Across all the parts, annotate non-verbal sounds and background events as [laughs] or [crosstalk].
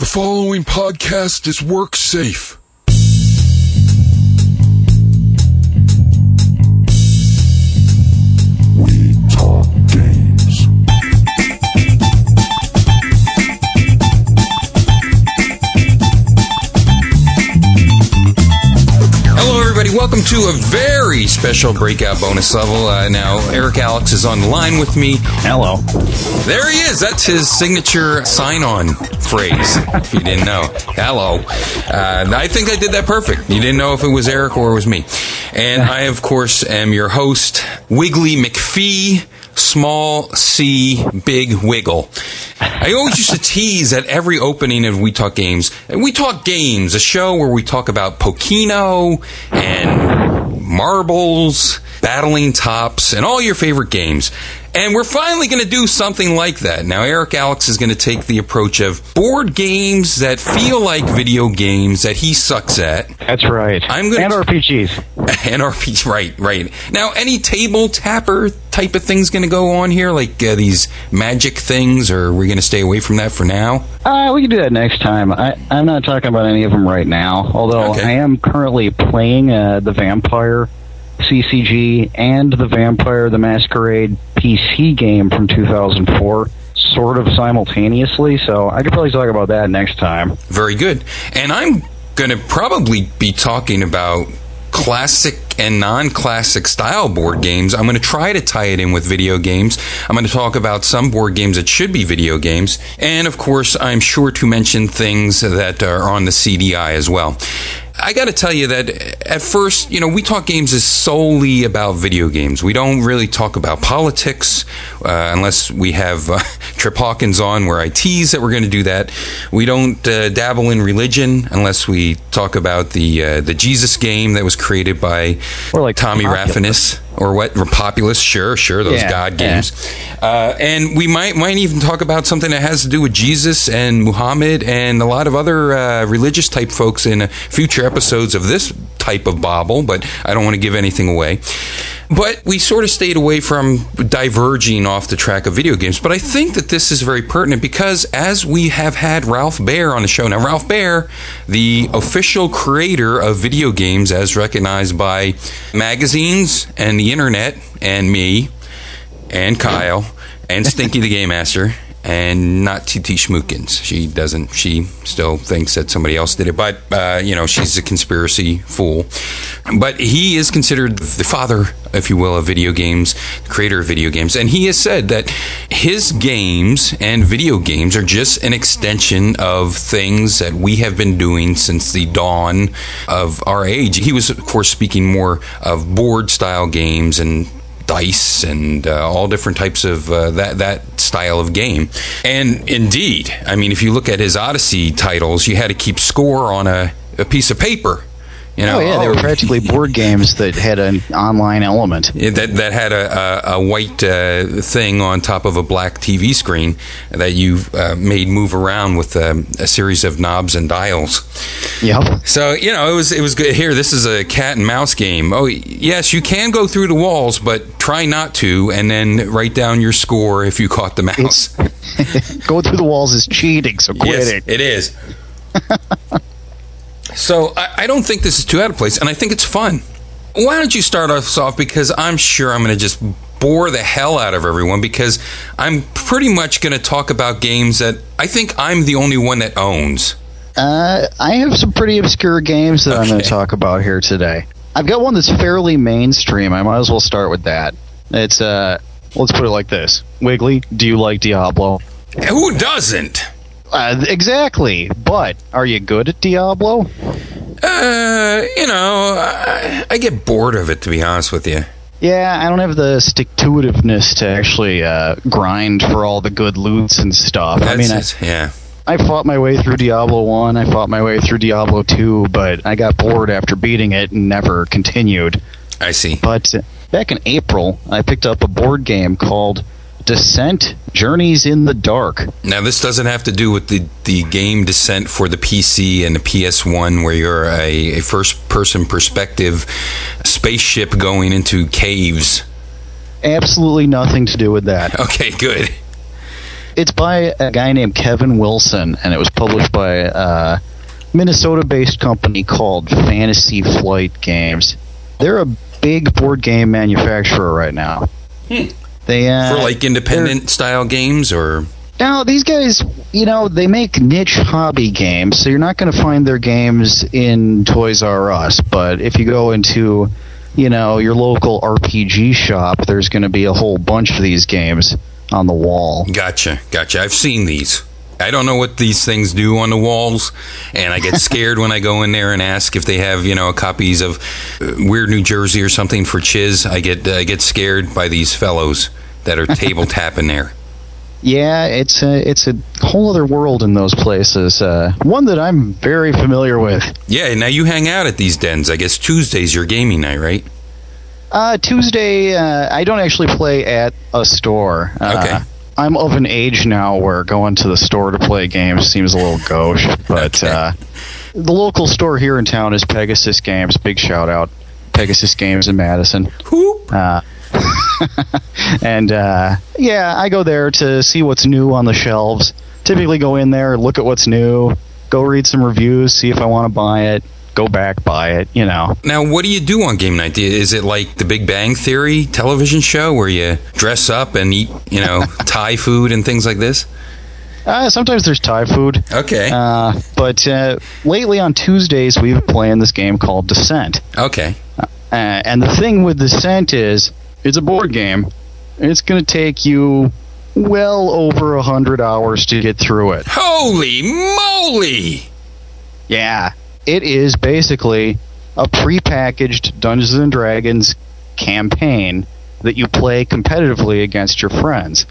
The following podcast is work safe. We talk games. Hello, everybody. Welcome to a very special breakout bonus level. Uh, now, Eric Alex is on the line with me. Hello. There he is. That's his signature sign on phrase, if you didn't know. Hello. Uh, I think I did that perfect. You didn't know if it was Eric or it was me. And I, of course, am your host, Wiggly McPhee. Small C, big wiggle. I always used to tease at every opening of We Talk Games. And We Talk Games, a show where we talk about Pokeno and marbles, battling tops, and all your favorite games. And we're finally going to do something like that. Now, Eric Alex is going to take the approach of board games that feel like video games that he sucks at. That's right. I'm going and to, [laughs] and RPGs. Right, right. Now, any table tapper type of things going to go on here, like uh, these magic things, or we're we going to stay away from that for now? Uh, we can do that next time. I, I'm not talking about any of them right now, although Okay. I am currently playing uh, the Vampire CCG and the Vampire the Masquerade PC game from 2004 sort of simultaneously, so I could probably talk about that next time. Very good. And I'm going to probably be talking about classic and non-classic style board games. I'm going to try to tie it in with video games. I'm going to talk about some board games that should be video games. And of course, I'm sure to mention things that are on the CDI as well. I got to tell you that at first, you know, we talk games is solely about video games. We don't really talk about politics uh, unless we have uh, [laughs] Trip Hawkins on, where I tease that we're going to do that. We don't uh, dabble in religion unless we talk about the uh, the Jesus game that was created by Or like Tommy. Raffinus or what? Populous, sure, sure, those Yeah, God yeah. games. Uh, and we might might even talk about something that has to do with Jesus and Muhammad and a lot of other uh, religious type folks in future episodes of this type of bobble. But I don't want to give anything away. But we sort of stayed away from diverging off the track of video games. But I think that this is very pertinent because as we have had Ralph Baer on the show now, Ralph Baer, the official creator of video games as recognized by magazines and the internet and me and Kyle and Stinky the Game Master [laughs] and not TT Schmookins. She doesn't. She still thinks that somebody else did it, but uh, you know she's a conspiracy fool. But he is considered the father, if you will, of video games, the creator of video games, and he has said that his games and video games are just an extension of things that we have been doing since the dawn of our age. He was, of course, speaking more of board style games and dice and uh, all different types of uh, that that style of game. And indeed, I mean, if you look at his Odyssey titles, you had to keep score on a, a piece of paper. You know, Oh, yeah, they were practically board games that had an online element. That that had a, a, a white uh, thing on top of a black TV screen that you uh, made move around with um, a series of knobs and dials. Yep. So you know it was it was good. Here, this is a cat and mouse game. Oh yes, you can go through the walls, but try not to, and then write down your score if you caught the mouse. [laughs] Go through the walls is cheating, so quit yes, it. it is. [laughs] so I, I don't think this is too out of place, and I think it's fun. Why don't you start us off? Because I'm sure I'm going to just bore the hell out of everyone because I'm pretty much going to talk about games that I think I'm the only one that owns. Uh, I have some pretty obscure games that I'm going to talk about here today. I've got one that's fairly mainstream. I might as well start with that. It's uh, let's put it like this: Wiggly, do you like Diablo? Who doesn't? Uh, exactly. But are you good at Diablo? Uh, you know, I, I get bored of it to be honest with you. Yeah, I don't have the stick to itiveness to actually uh, grind for all the good loots and stuff. I mean, I, yeah. I fought my way through Diablo 1, I fought my way through Diablo 2, but I got bored after beating it and never continued. I see. But back in April, I picked up a board game called Descent Journeys in the Dark. Now, this doesn't have to do with the, the game Descent for the PC and the PS1, where you're a, a first person perspective spaceship going into caves. Absolutely nothing to do with that. Okay, good. it's by a guy named Kevin Wilson, and it was published by a Minnesota-based company called Fantasy Flight Games. They're a big board game manufacturer right now. Hmm. They uh, For like independent style games or now these guys, you know, they make niche hobby games, so you're not going to find their games in Toys R Us. But if you go into, you know, your local RPG shop, there's going to be a whole bunch of these games on the wall. Gotcha, gotcha. I've seen these. I don't know what these things do on the walls, and I get [laughs] scared when I go in there and ask if they have, you know, copies of uh, Weird New Jersey or something for Chiz. I get I get scared by these fellows that are table [laughs] tapping there. Yeah, it's a it's a whole other world in those places. Uh, one that I'm very familiar with. Yeah, now you hang out at these dens. I guess Tuesday's your gaming night, right? Uh, Tuesday, uh, I don't actually play at a store. Uh, Okay. I'm of an age now where going to the store to play games seems a little gauche, but Okay. uh, the local store here in town is Pegasus Games. Big shout out, Pegasus Games in Madison. Whoop. Uh, [laughs] and uh, yeah, I go there to see what's new on the shelves. Typically, go in there, look at what's new, go read some reviews, see if I want to buy it, go back, buy it. You know. Now, what do you do on game night? Is it like the Big Bang Theory television show where you dress up and eat, you know, [laughs] Thai food and things like this? Uh, sometimes there's Thai food. Okay. Uh, but uh, lately on Tuesdays, we've been playing this game called Descent. Okay. Uh, and the thing with Descent is, it's a board game. It's going to take you well over a hundred hours to get through it. Holy moly! Yeah, it is basically a prepackaged Dungeons and Dragons campaign that you play competitively against your friends.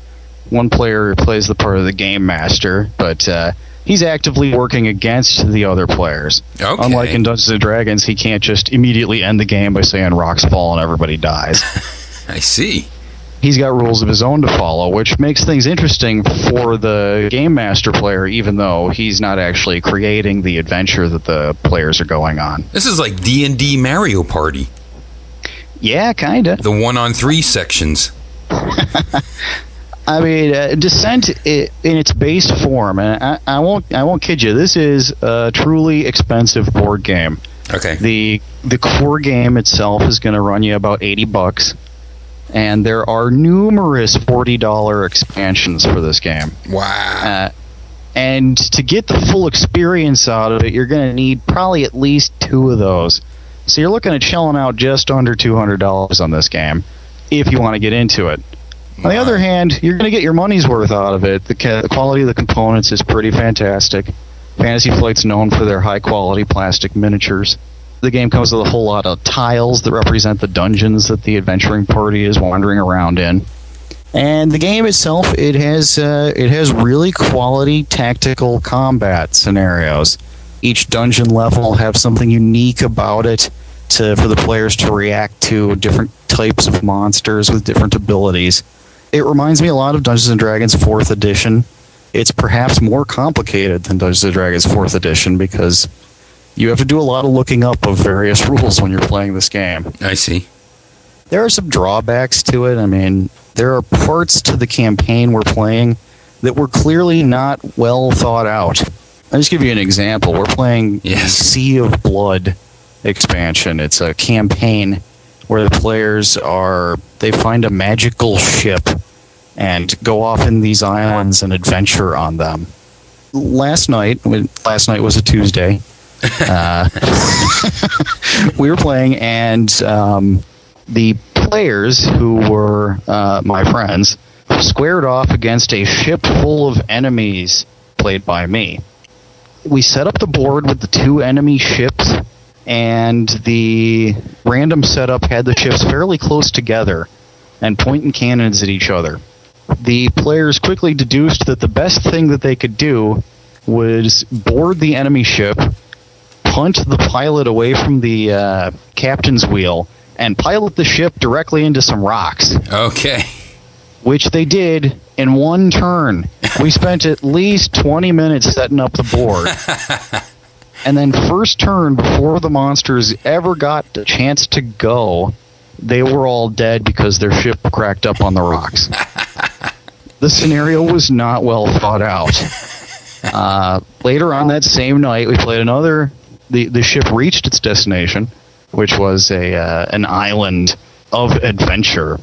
One player plays the part of the game master, but uh, he's actively working against the other players. Okay. Unlike in Dungeons and Dragons, he can't just immediately end the game by saying rocks fall and everybody dies. [laughs] I see. He's got rules of his own to follow, which makes things interesting for the game master player, even though he's not actually creating the adventure that the players are going on. This is like D and D Mario Party, Yeah, kinda. the one on three sections. [laughs] I mean, uh, Descent in its base form, and I, I won't, I won't kid you. This is a truly expensive board game. Okay. the The core game itself is going to run you about eighty bucks, and there are numerous forty dollar expansions for this game. wow. Uh, and to get the full experience out of it, you're going to need probably at least two of those. So you're looking at shelling out just under $200 on this game if you want to get into it. On the other hand, you're going to get your money's worth out of it. The, ca- the quality of the components is pretty fantastic. Fantasy Flight's known for their high quality plastic miniatures. The game comes with a whole lot of tiles that represent the dungeons that the adventuring party is wandering around in. And the game itself, it has uh, it has really quality tactical combat scenarios. Each dungeon level have something unique about it to for the players to react to different types of monsters with different abilities. It reminds me a lot of Dungeons and Dragons Fourth Edition. It's perhaps more complicated than Dungeons and Dragons Fourth Edition because you have to do a lot of looking up of various [laughs] rules when you're playing this game I see. there are some drawbacks to it. I mean, there are parts to the campaign we're playing that were clearly not well thought out. I'll just give you an example. We're playing Yes. Sea of Blood expansion. It's a campaign where the players are they find a magical ship and go off in these islands and adventure on them. Last night, last night was a Tuesday. Uh, [laughs] we were playing, and um, the players who were uh, my friends squared off against a ship full of enemies played by me. We set up the board with the two enemy ships, and the random setup had the ships fairly close together and pointing cannons at each other. The players quickly deduced that the best thing that they could do was board the enemy ship, punt the pilot away from the uh, captain's wheel, and pilot the ship directly into some rocks, Okay. which they did in one turn. We spent at least 20 minutes setting up the board. [laughs] and then, first turn, before the monsters ever got a chance to go, they were all dead because their ship cracked up on the rocks. [laughs] the scenario was not well thought out. [laughs] Uh, later on that same night, we played another. The the ship reached its destination, which was a uh, an island of adventure.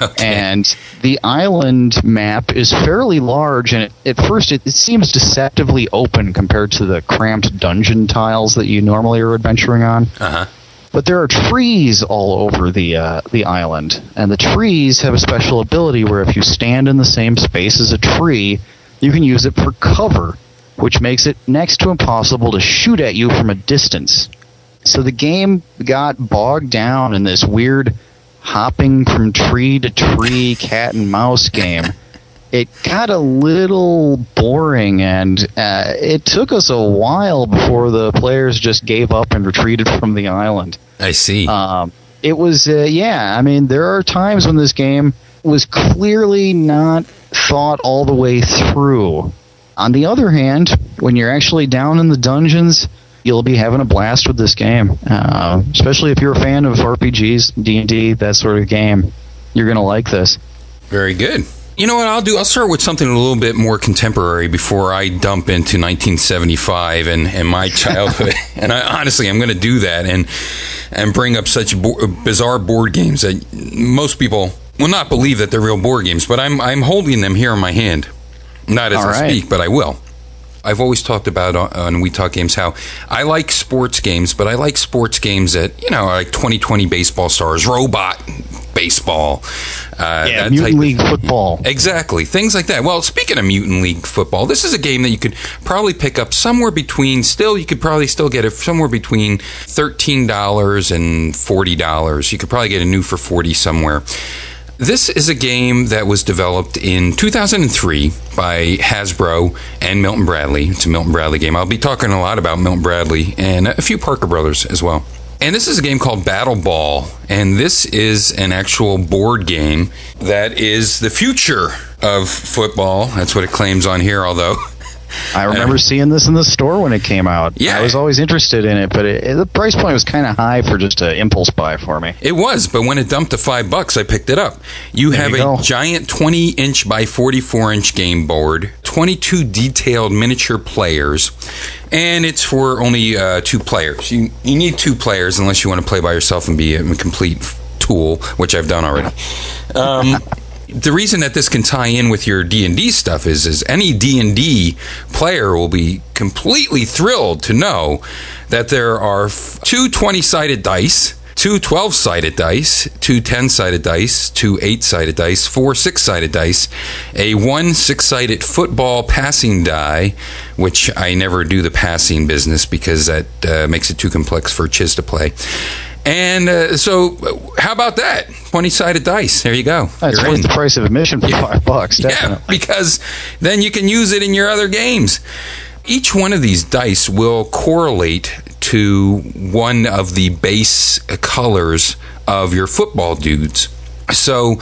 [laughs] And the island map is fairly large, and it, at first it, it seems deceptively open compared to the cramped dungeon tiles that you normally are adventuring on. Uh huh. But there are trees all over the uh, the island, and the trees have a special ability where if you stand in the same space as a tree, you can use it for cover, which makes it next to impossible to shoot at you from a distance. So the game got bogged down in this weird hopping from tree to tree [laughs] cat and mouse game. It got a little boring, and uh, it took us a while before the players just gave up and retreated from the island. I see. Um, it was, uh, yeah. I mean, there are times when this game was clearly not thought all the way through. On the other hand, when you're actually down in the dungeons, you'll be having a blast with this game. Uh, especially if you're a fan of RPGs, D and D, that sort of game. You're gonna like this. Very good. You know what I'll do? I'll start with something a little bit more contemporary before I dump into 1975 and, and my [laughs] childhood. and I, honestly, I'm going to do that and and bring up such bo- bizarre board games that most people will not believe that they're real board games. But I'm I'm holding them here in my hand, not as All I right. speak, but I will. I've always talked about on, on We Talk Games how I like sports games, but I like sports games that you know like 2020 baseball stars, robot baseball, uh, Yeah, Mutant type of- League football. Exactly. Things like that. Well, speaking of Mutant League football, this is a game that you could probably pick up somewhere between, still, you could probably still get it somewhere between $13 and $40. You could probably get a new for 40 somewhere. This is a game that was developed in 2003 by Hasbro and Milton Bradley. It's a Milton Bradley game. I'll be talking a lot about Milton Bradley and a few Parker Brothers as well. And this is a game called Battle Ball, and this is an actual board game that is the future of football. That's what it claims on here, although [laughs] I remember seeing this in the store when it came out. Yeah. I was always interested in it, but it, it- the price point was kind of high for just an impulse buy for me. It was, but when it dumped to five bucks, I picked it up. You There have you a go. giant 20 inch by 44 inch game board, 22 detailed miniature players, and it's for only uh, two players. You, you need two players unless you want to play by yourself and be a complete tool, which I've done already. Um, [laughs] the reason that this can tie in with your D&D stuff is is any D&D player will be completely thrilled to know that there are two 20-sided dice, two 12-sided dice, two 10-sided dice, two 8-sided dice, four 6-sided dice, a one 6-sided football passing die, which I never do the passing business because that uh, makes it too complex for Chiz to play. And uh, so, how about that? 20 sided dice. There you go. That's worth in. the price of admission for five bucks. Definitely. Yeah, because then you can use it in your other games. Each one of these dice will correlate to one of the base colors of your football dudes. So,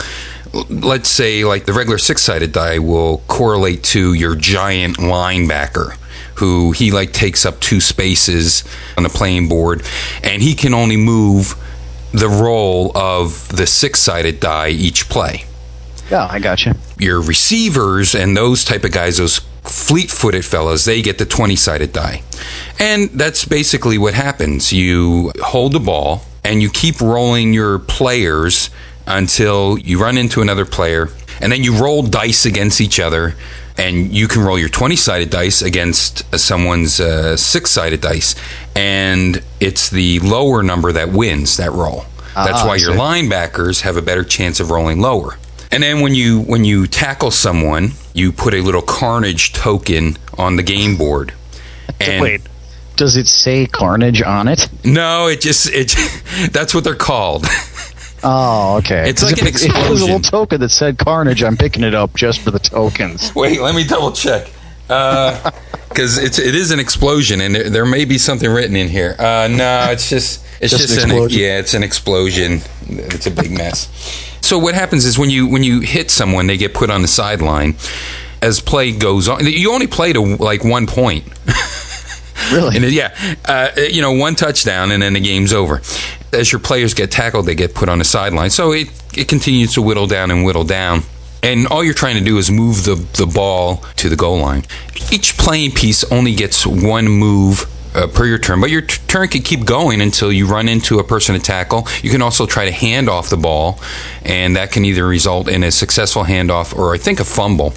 let's say, like the regular six sided die will correlate to your giant linebacker. Who he like takes up two spaces on the playing board, and he can only move the roll of the six sided die each play Yeah, I got you. your receivers and those type of guys, those fleet-footed fellas, they get the 20-sided die. And that's basically what happens. You hold the ball and you keep rolling your players until you run into another player and then you roll dice against each other and you can roll your 20-sided dice against uh, someone's uh, six-sided dice and it's the lower number that wins that roll. That's Ah, why your linebackers have a better chance of rolling lower. And then when you when you tackle someone, you put a little carnage token on the game board. [laughs] And Wait, does it say Carnage on it? no, it just it [laughs] that's what they're called. [laughs] Oh, okay. It's like [laughs] an If it was a little token that said Carnage, I'm picking it up just for the tokens. [laughs] Wait, let me double check. [laughs] Because it's it is an explosion, and there, there may be something written in here. Uh, no, it's just it's Just just, an an, explosion? yeah, it's an explosion. It's a big mess. So what happens is when you when you hit someone, they get put on the sideline. As play goes on, you only play to like one point. [laughs] Really? And yeah, uh, you know, one touchdown and then the game's over. As your players get tackled, they get put on the sideline. So it, it continues to whittle down and whittle down. and all you're trying to do is move the, the ball to the goal line. Each playing piece only gets one move uh, per your turn, but your t- turn can keep going until you run into a person to tackle. You can also try to hand off the ball, and that can either result in a successful handoff or I think a fumble.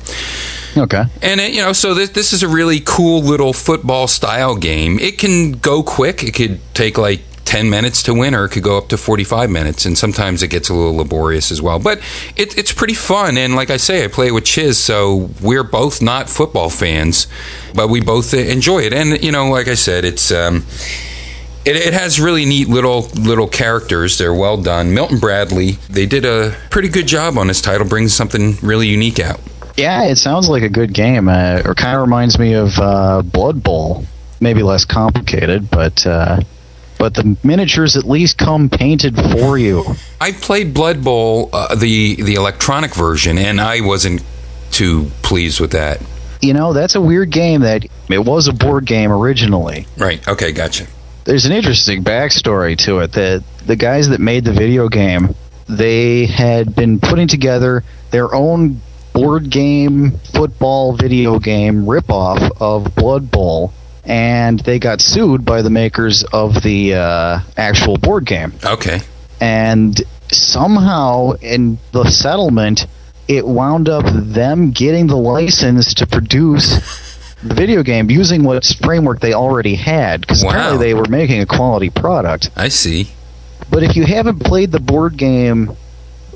Okay. And it, you know, so this, this is a really cool little football style game. It can go quick. It could take like 10 minutes to win, or it could go up to 45 minutes, and sometimes it gets a little laborious as well. But it, it's pretty fun, and like I say, I play it with Chiz, so we're both not football fans, but we both enjoy it. And, you know, like I said, it's. Um, it, it, has really neat little little characters. They're well done. Milton Bradley, they did a pretty good job on this title, brings something really unique out. Yeah, it sounds like a good game. Uh, or kind of reminds me of uh, Blood Bowl. Maybe less complicated, but uh, but the miniatures at least come painted for you. I played Blood Bowl, uh, the the electronic version, and I wasn't too pleased with that. You know, that's a weird game. That it was a board game originally. Right. Okay. Gotcha. There's an interesting backstory to it. That the guys that made the video game, they had been putting together their own board game, football video game ripoff of Blood Bowl and they got sued by the makers of the uh, actual board game. Okay. And somehow in the settlement, it wound up them getting the license to produce the video game using what framework they already had because wow. apparently they were making a quality product. I see. But if you haven't played the board game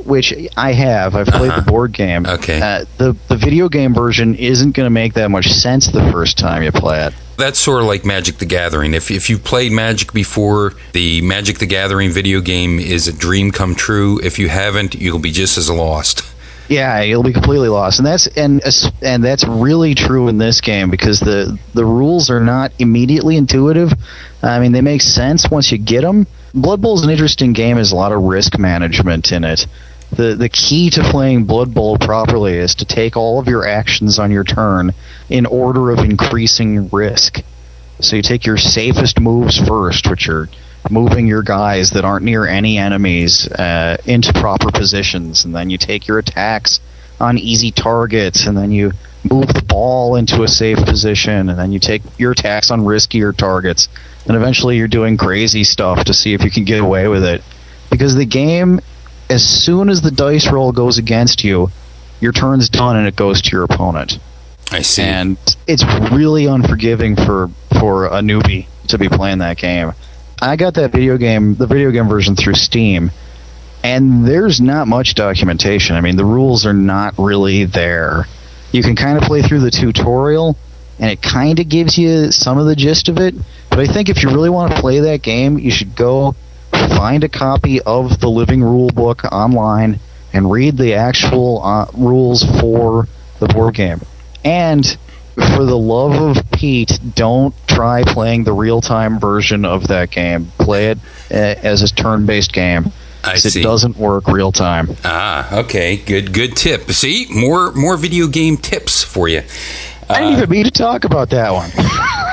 which I have. I've played Uh-huh. the board game. Okay. Uh, the the video game version isn't going to make that much sense the first time you play it. That's sort of like Magic the Gathering. If if you played Magic before, the Magic the Gathering video game is a dream come true. If you haven't, you'll be just as lost. Yeah, you'll be completely lost, and that's and and that's really true in this game because the the rules are not immediately intuitive. I mean, they make sense once you get them. Blood Bowl is an interesting game. There's a lot of risk management in it. The the key to playing Blood Bowl properly is to take all of your actions on your turn in order of increasing risk. So you take your safest moves first, which are moving your guys that aren't near any enemies uh, into proper positions, and then you take your attacks on easy targets, and then you move the ball into a safe position, and then you take your attacks on riskier targets, and eventually you're doing crazy stuff to see if you can get away with it. Because the game, as soon as the dice roll goes against you, your turn's done and it goes to your opponent I see. and it's really unforgiving for for a newbie to be playing that game. I got that video game, the video game version through Steam, and there's not much documentation. I mean, the rules are not really there. You can kind of play through the tutorial, and it kind of gives you some of the gist of it. But I think if you really want to play that game, you should go find a copy of the Living Rule book online and read the actual uh, rules for the board game. And for the love of Pete, don't try playing the real time version of that game. Play it uh, as a turn based game. I see. It doesn't work real time. ah, okay. Good good tip. See? More more video game tips for you. I didn't even mean to talk about that one.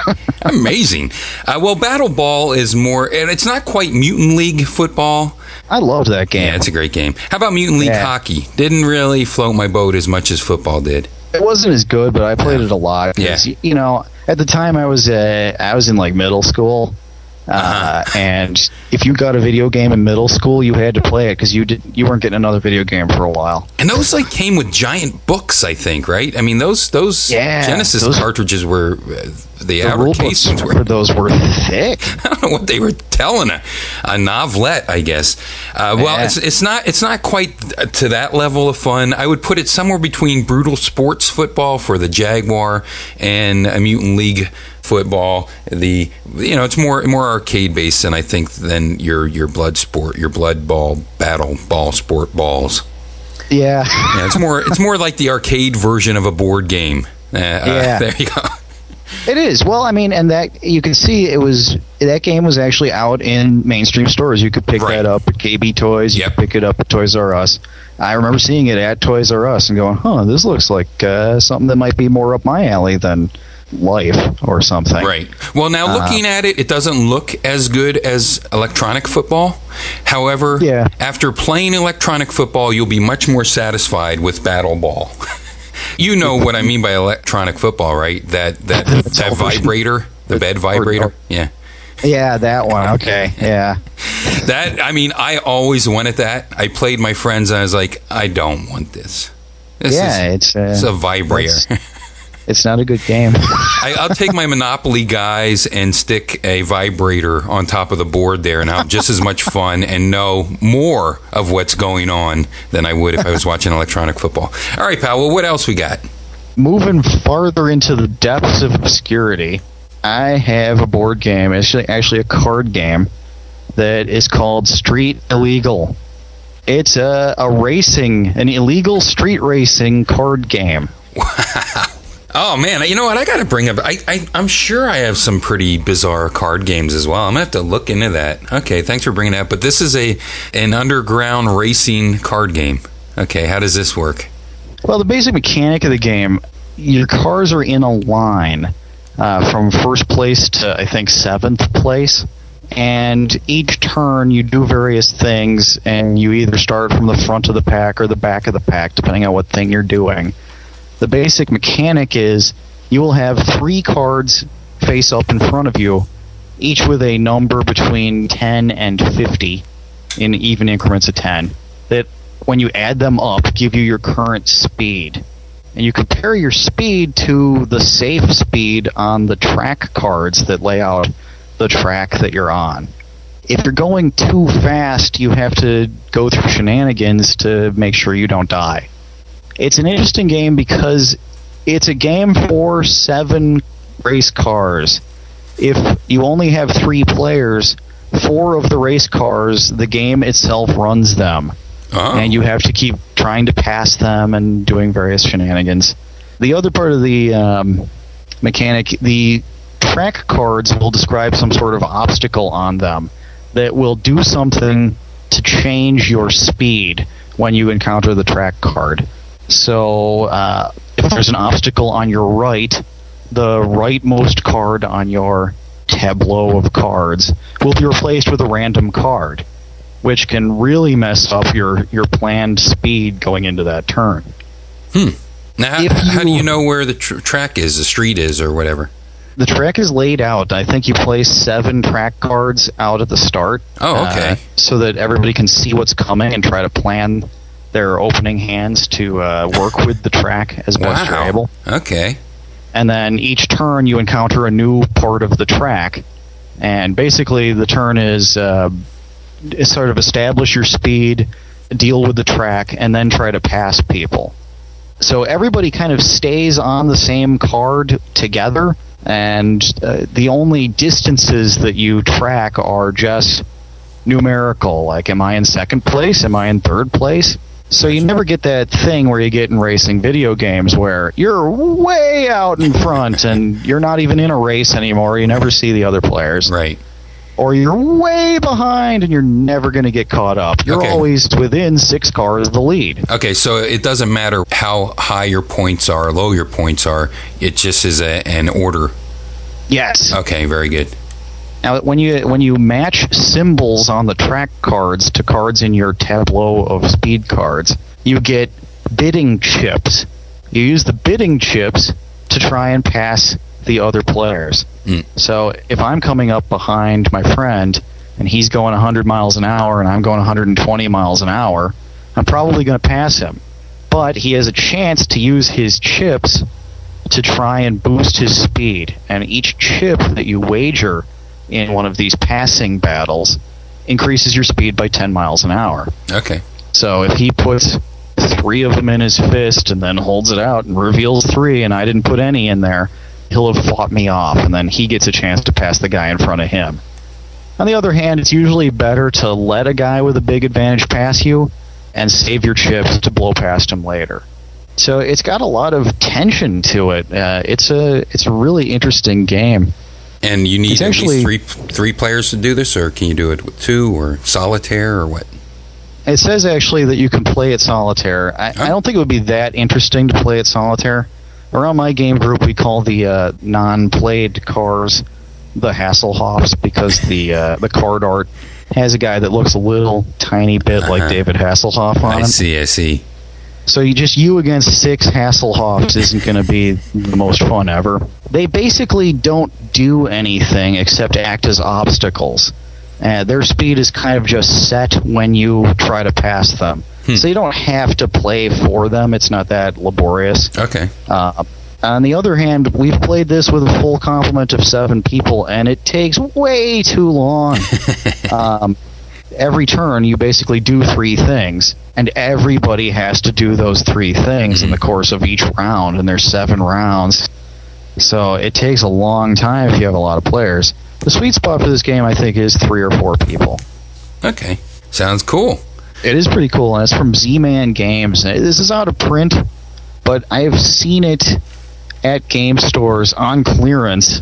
[laughs] Amazing. Uh, well, Battle Ball is more, and it's not quite Mutant League football. I loved that game. Yeah, it's a great game. How about Mutant League Yeah. hockey? Didn't really float my boat as much as football did. it wasn't as good, but I played it a lot. Yeah. You know, at the time I was uh, I was in like middle school, uh, Uh-huh. and if you got a video game in middle school, you had to play it because you did you weren't getting another video game for a while. And those like came with giant books, I think, right? I mean, those those Yeah, Genesis those- cartridges were uh, the, The outer rule books for were. [laughs] those were thick. [laughs] I don't know what they were telling a, a novelette, I guess. Uh, well, Yeah. it's it's not it's not quite to that level of fun. I would put it somewhere between brutal sports football for the Jaguar and a mutant league football. The you know it's more more arcade based than I think than your your blood sport, your blood ball battle ball sport balls. Yeah. Yeah, it's more it's more like the arcade version of a board game. [laughs] Uh, Yeah. there you go. It is. Well, I mean, and that you can see it was that game was actually out in mainstream stores. You could pick Right. that up at KB Toys. You Yep. could pick it up at Toys R Us. I remember seeing it at Toys R Us and going, "Huh, this looks like uh, something that might be more up my alley than life or something. Right. Well, now Uh, looking at it, it doesn't look as good as electronic football. However, Yeah. after playing electronic football, you'll be much more satisfied with battle ball. [laughs] you know what I mean by electronic football, right? That that [laughs] that vibrator, [laughs] the bed vibrator. Yeah. Yeah, that one. Okay. [laughs] Yeah. That I mean, I always wanted that. I played my friends, and I was like, I don't want this. This yeah, is, it's uh, it's a vibrator. It's- not a good game. [laughs] I, I'll take my Monopoly guys and stick a vibrator on top of the board there, and I'll have just as much fun and know more of what's going on than I would if I was watching electronic football. All right, pal. Well, what else we got? Moving farther into the depths of obscurity, I have a board game. It's actually, actually a card game that is called Street Illegal. It's a, a racing, an illegal street racing card game. [laughs] Oh man, you know what? I got to bring up. I, I I'm sure I have some pretty bizarre card games as well. I'm gonna have to look into that. Okay, thanks for bringing that. up. But this is a an underground racing card game. Okay, how does this work? Well, the basic mechanic of the game, your cars are in a line uh, from first place to I think seventh place, and each turn you do various things, and you either start from the front of the pack or the back of the pack, depending on what thing you're doing. The basic mechanic is you will have three cards face up in front of you, each with a number between 10 and 50 in even increments of 10. That when you add them up, give you your current speed. And you compare your speed to the safe speed on the track cards that lay out the track that you're on. If you're going too fast, you have to go through shenanigans to make sure you don't die. It's an interesting game because it's a game for seven race cars. If you only have three players, four of the race cars, the game itself runs them Oh, and you have to keep trying to pass them and doing various shenanigans. The other part of the um, mechanic, the track cards will describe some sort of obstacle on them that will do something to change your speed when you encounter the track card. So, uh, if there's an obstacle on your right, the rightmost card on your tableau of cards will be replaced with a random card which can really mess up your, your planned speed going into that turn. Hmm. now how, if how do you- you know where the tr- track is, the street is, or whatever? The track is laid out. I think you place seven track cards out at the start. Oh, okay. uh, so that everybody can see what's coming and try to plan their opening hands to uh, work with the track as best you're able. Okay. and then each turn you encounter a new part of the track. And basically, the turn is, uh, is sort of establish your speed, deal with the track, and then try to pass people. So everybody kind of stays on the same card together, and uh, the only distances that you track are just numerical. Like, am I in second place? Am I in third place? So you never get that thing where you get in racing video games where you're way out in front and you're not even in a race anymore. You never see the other players. Right. Or you're way behind and you're never going to get caught up. You're Okay. always within six cars of the lead. Okay, so it doesn't matter how high your points are, low your points are. It just is a, an order. Yes. Okay, very good. Now, when you when you match symbols on the track cards to cards in your tableau of speed cards, you get bidding chips. You use the bidding chips to try and pass the other players. Mm. So if I'm coming up behind my friend and he's going 100 miles an hour and I'm going 120 miles an hour, I'm probably going to pass him. But he has a chance to use his chips to try and boost his speed. And each chip that you wager in one of these passing battles increases your speed by 10 miles an hour. Okay. So if he puts three of them in his fist and then holds it out and reveals three, and I didn't put any in there, he'll have fought me off, and then he gets a chance to pass the guy in front of him. On the other hand, it's usually better to let a guy with a big advantage pass you and save your chips to blow past him later. So it's got a lot of tension to it. Uh, it's a it's a really interesting game. And you need It's at actually- least three three players to do this, or can you do it with two, or solitaire, or what? It says actually that you can play it solitaire. I, I don't think it would be that interesting to play it solitaire, around my game group, we call the uh, non-played cars the Hasselhoffs because the uh, the card art has a guy that looks a little tiny bit like Uh-huh. David Hasselhoff on I him. see. I see. So you just you against six Hasselhoffs isn't going to be the most fun ever. They basically don't do anything except act as obstacles. Uh, their speed is kind of just set when you try to pass them. So you don't have to play for them. It's not that laborious. Okay. Uh, on the other hand, we've played this with a full complement of seven people, and it takes way too long. [laughs] um, every turn, you basically do three things, and everybody has to do those three things in the mm-hmm. course of each round, and there's seven rounds. So it takes a long time if you have a lot of players. The sweet spot for this game, I think, is three or four people. Okay. Sounds cool. It is pretty cool, and it's from Z-Man Games. This is out of print, but I have seen it at game stores on clearance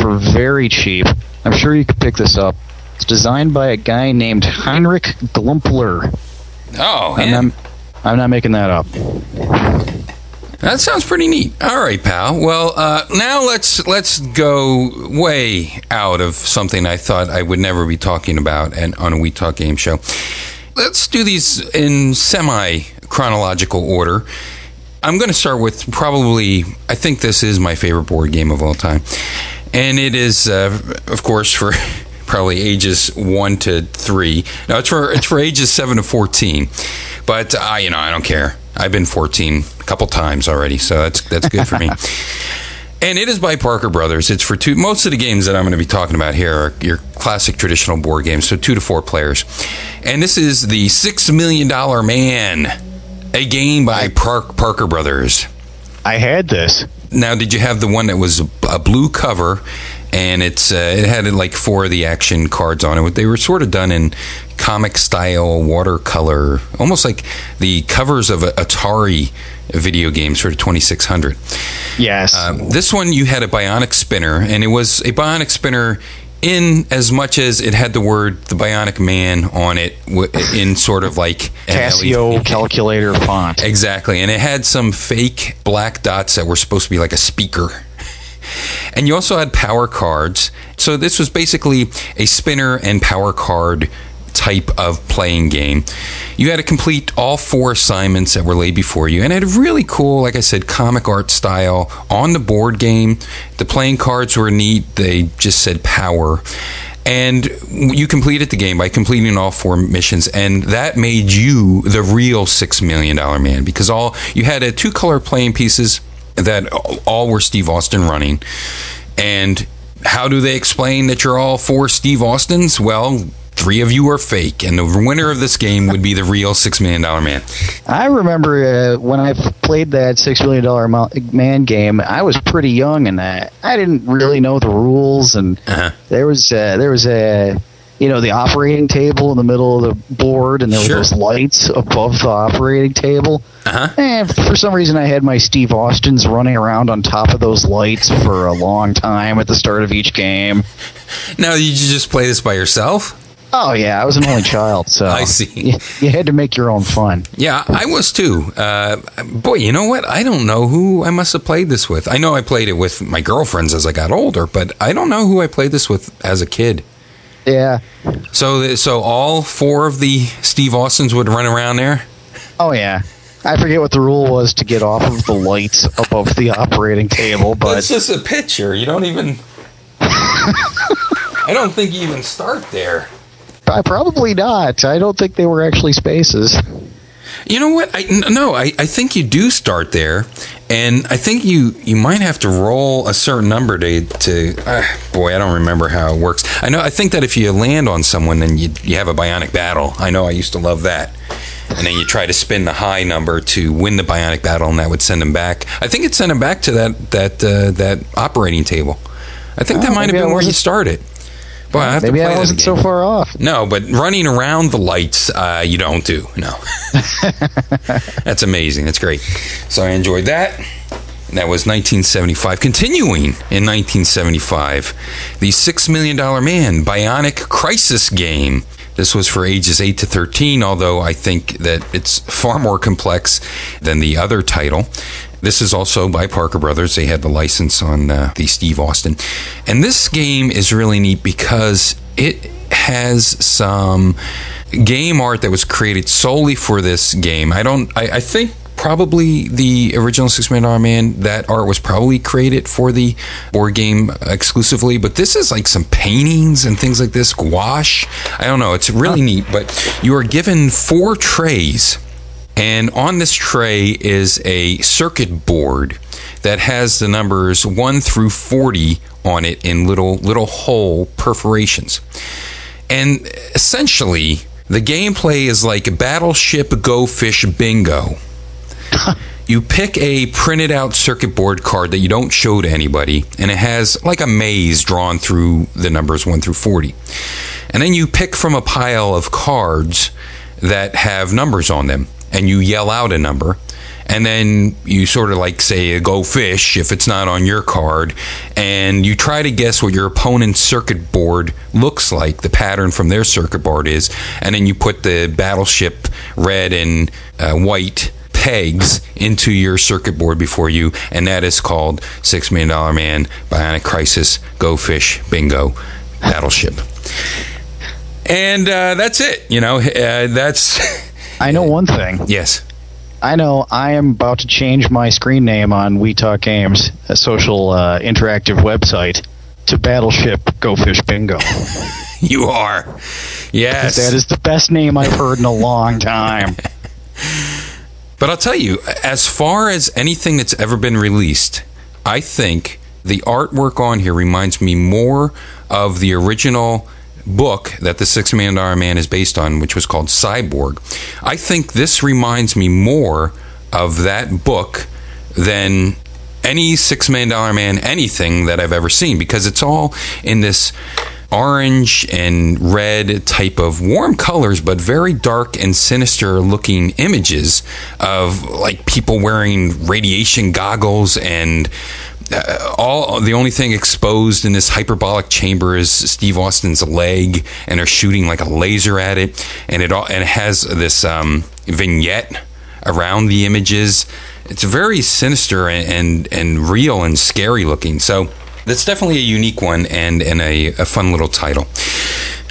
for very cheap. I'm sure you could pick this up. It's designed by a guy named Heinrich Glumpler. Oh, I'm, I'm not making that up. That sounds pretty neat. All right, pal. Well, uh, now let's let's go way out of something I thought I would never be talking about and on a We Talk Game Show. Let's do these in semi chronological order. I'm going to start with probably. I think this is my favorite board game of all time, and it is, uh, of course, for [laughs] probably ages one to three. No, it's for it's for ages seven to fourteen, but I, you know, I don't care. I've been 14 a couple times already, so that's that's good for me. [laughs] And it is by Parker Brothers. It's for two. Most of the games that I'm going to be talking about here are your classic traditional board games, so two to four players. And this is the Six Million Dollar Man, a game by Park, Parker Brothers. I had this. Now, did you have the one that was a blue cover, and it's uh, it had like four of the action cards on it? They were sort of done in comic style watercolor, almost like the covers of a Atari video games for the 2600. Yes. Um, this one you had a bionic spinner, and it was a bionic spinner in as much as it had the word the bionic man on it in sort of like Casio LED [laughs] calculator font. Exactly. And it had some fake black dots that were supposed to be like a speaker. And you also had power cards. So this was basically a spinner and power card type of playing game. You had to complete all four assignments that were laid before you, and it had a really cool, like I said, comic art style on the board game. The playing cards were neat. They just said power. And you completed the game by completing all four missions, and that made you the real six million dollar man because all you had uh, two color playing pieces that all were Steve Austin running. And how do they explain that you're all four Steve Austins? Well, three of you are fake, and the winner of this game would be the real six million dollar man. I remember uh, when I played that six million dollar man game. I was pretty young and that. I didn't really know the rules, and Uh-huh. there was uh, there was a you know the operating table in the middle of the board, and there Sure. were those lights above the operating table. Uh-huh. And for some reason, I had my Steve Austins running around on top of those lights for a long time at the start of each game. Now, did you just play this by yourself? Oh yeah, I was an only child, so [laughs] I see. [laughs] You, you had to make your own fun. Yeah, I was too. Uh, boy, you know what? I don't know who I must have played this with. I know I played it with my girlfriends as I got older, but I don't know who I played this with as a kid. Yeah. So, so all four of the Steve Austins would run around there. Oh yeah. I forget what the rule was to get off of the lights above the operating table, but it's just a picture. You don't even. [laughs] I don't think you even start there. I probably not. I don't think they were actually spaces. You know what? I no, I, I think you do start there, and I think you you might have to roll a certain number to to. Uh, boy, I don't remember how it works. I know. I think that if you land on someone, then you you have a bionic battle. I know. I used to love that. And then you try to spin the high number to win the bionic battle, and that would send them back. I think it sent them back to that that uh, that operating table. I think that Oh, might have been where you started. Boy, I have Maybe to play I wasn't so far off. No, but running around the lights, uh, you don't do. No. [laughs] That's amazing. That's great. So I enjoyed that. And that was 1975. Continuing in 1975, the $6 Million Man Bionic Crisis game. This was for ages 8 to 13, although I think that it's far more complex than the other title. This is also by Parker Brothers. They had the license on uh, the Steve Austin. And this game is really neat because it has some game art that was created solely for this game. I don't, I, I think probably the original Six Man Dollar Man. That art was probably created for the board game exclusively, but this is like some paintings and things like this, gouache. I don't know. It's really neat. But you are given four trays, and on this tray is a circuit board that has the numbers one through forty on it in little little hole perforations, and essentially. The gameplay is like Battleship Go Fish Bingo [laughs] you pick a printed out circuit board card that you don't show to anybody, and it has like a maze drawn through the numbers 1 through 40. And then you pick from a pile of cards that have numbers on them, and you yell out a number. And then you sort of like say, go fish if it's not on your card. And you try to guess what your opponent's circuit board looks like, the pattern from their circuit board is. And then you put the battleship red and uh, white pegs into your circuit board before you, and that is called Six Million Dollar Man, Bionic Crisis, Go Fish, Bingo, Battleship. And uh, that's it. You know, uh, that's. [laughs] I know one thing. Yes. I know I am about to change my screen name on We Talk Games, a social uh, interactive website, to Battleship Go Fish Bingo. [laughs] you are. Yes. That is the best name I've heard in a long time. [laughs] But I'll tell you, as far as anything that's ever been released, I think the artwork on here reminds me more of the original book that the Six Million Dollar Man is based on, which was called Cyborg. I think this reminds me more of that book than any Six Million Dollar Man anything that I've ever seen because it's all in this orange and red type of warm colors, but very dark and sinister looking images of like people wearing radiation goggles and all the only thing exposed in this hyperbolic chamber is Steve Austin's leg, and they're shooting like a laser at it, and it all and it has this um, vignette around the images. It's very sinister and, and and real and scary looking. So that's definitely a unique one and, and a, a fun little title.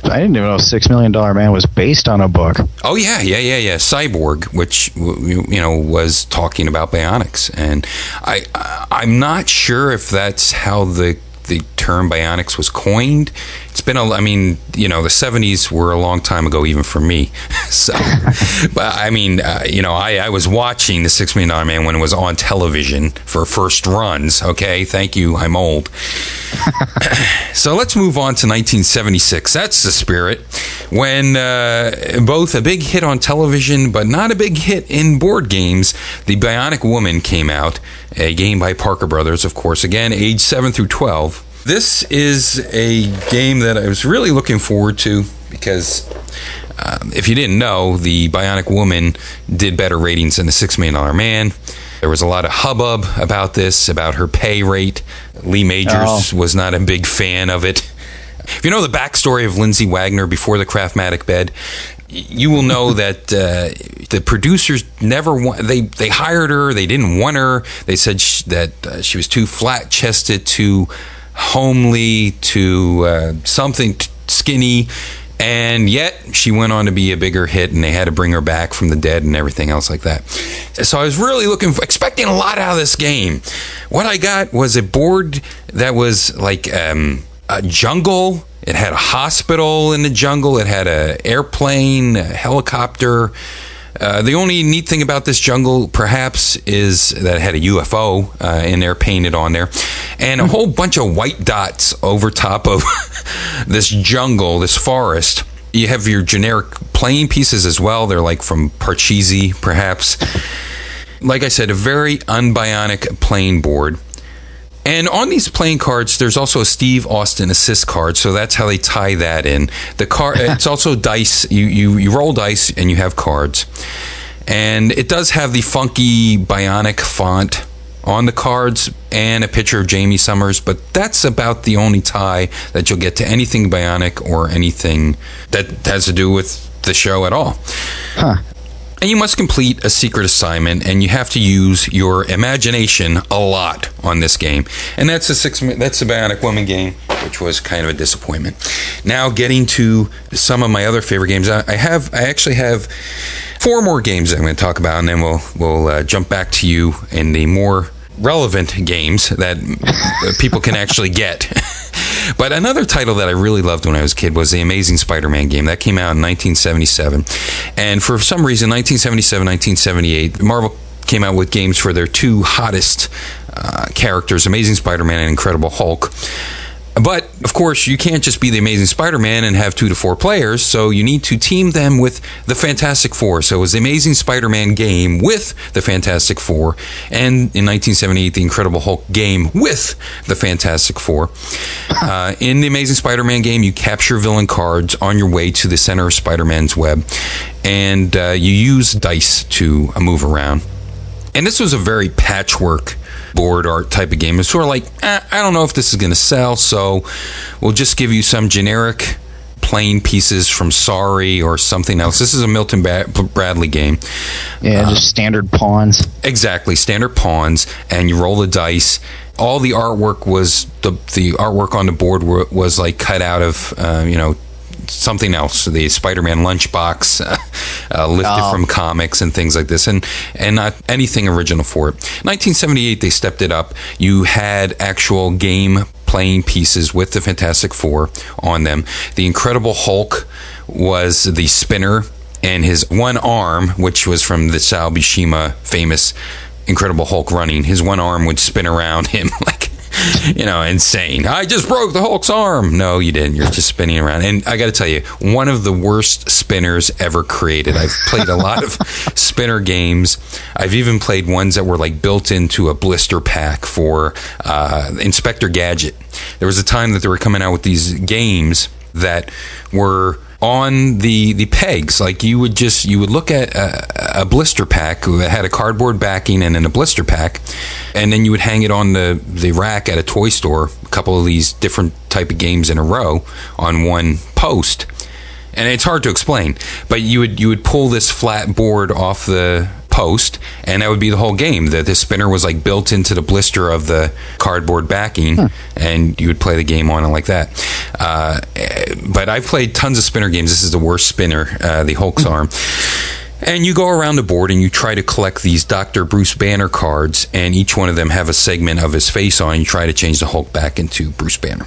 I didn't even know Six Million Dollar Man was based on a book. Oh yeah, yeah, yeah, yeah. Cyborg, which you know was talking about bionics, and I I'm not sure if that's how the the term bionics was coined. It's been a, I mean, you know, the 70s were a long time ago, even for me. [laughs] so, but I mean, uh, you know, I, I was watching the Six Million Dollar Man when it was on television for first runs. Okay, thank you. I'm old. [laughs] so let's move on to 1976. That's the spirit when uh, both a big hit on television, but not a big hit in board games. The Bionic Woman came out, a game by Parker Brothers, of course. Again, age seven through 12. This is a game that I was really looking forward to because um, if you didn't know, the Bionic Woman did better ratings than the Six Million Dollar Man. There was a lot of hubbub about this, about her pay rate. Lee Majors oh. was not a big fan of it. If you know the backstory of Lindsay Wagner before the Craftmatic bed, you will know [laughs] that uh, the producers never want, they they hired her. They didn't want her. They said sh- that uh, she was too flat chested, too homely to uh, something t- skinny. And yet she went on to be a bigger hit, and they had to bring her back from the dead and everything else like that. So I was really looking, for, expecting a lot out of this game. What I got was a board that was like um, a jungle. It had a hospital in the jungle. It had an airplane, a helicopter. Uh, the only neat thing about this jungle, perhaps, is that it had a UFO uh, in there painted on there, and a whole bunch of white dots over top of [laughs] this jungle, this forest. You have your generic playing pieces as well. They're like from Parcheesi, perhaps. Like I said, a very unbionic playing board. And on these playing cards, there's also a Steve Austin assist card, so that's how they tie that in. The card, [laughs] it's also dice. You, you you roll dice and you have cards, and it does have the funky Bionic font on the cards and a picture of Jaime Sommers, but that's about the only tie that you'll get to anything Bionic or anything that has to do with the show at all. Huh. And you must complete a secret assignment, and you have to use your imagination a lot on this game. And that's a six. That's the Bionic Woman game, which was kind of a disappointment. Now, getting to some of my other favorite games, I, have. I actually have four more games I'm going to talk about, and then we'll we'll uh, jump back to you in the more relevant games that [laughs] people can actually get. [laughs] but another title that I really loved when I was a kid was the Amazing Spider-Man game that came out in 1977, and for some reason, 1977, 1978, Marvel came out with games for their two hottest uh, characters, Amazing Spider-Man and Incredible Hulk. But of course, you can't just be the Amazing Spider-Man and have two to four players. So you need to team them with the Fantastic Four. So it was the Amazing Spider-Man game with the Fantastic Four, and in 1978, the Incredible Hulk game with the Fantastic Four. [coughs] Uh, in the Amazing Spider-Man game, you capture villain cards on your way to the center of Spider-Man's web, and uh, you use dice to uh, move around. And this was a very patchwork board art type of game. It's sort of like, eh, I don't know if this is going to sell, so we'll just give you some generic plain pieces from Sorry or something else. This is a Milton ba- Bradley game. Yeah, just standard pawns. Exactly, standard pawns, and you roll the dice. All the artwork was the the artwork on the board were, was like cut out of uh, you know something else, the Spider-Man lunchbox, [laughs] uh, lifted Oh. from comics and things like this, and and not anything original for it. 1978, they stepped it up. You had actual game playing pieces with the Fantastic Four on them. The Incredible Hulk was the spinner, and his one arm, which was from the Sal Buscema famous Incredible Hulk running, his one arm would spin around [laughs] him like [laughs] you know, insane. I just broke the Hulk's arm. No, you didn't. You're just spinning around. And I got to tell you, one of the worst spinners ever created. I've played a lot of [laughs] spinner games. I've even played ones that were like built into a blister pack for uh, Inspector Gadget. There was a time that they were coming out with these games that were on the the pegs. Like you would just you would look at a, a blister pack that had a cardboard backing and then a blister pack and then you would hang it on the the rack at a toy store a couple of these different type of games in a row on one post. And it's hard to explain but you would you would pull this flat board off the post and that would be the whole game the, the spinner was like built into the blister of the cardboard backing and you would play the game on it like that uh, but i've played tons of spinner games this is the worst spinner uh, the hulk's arm and you go around the board and you try to collect these Dr. Bruce Banner cards, and each one of them have a segment of his face on. And you try to change the Hulk back into Bruce Banner.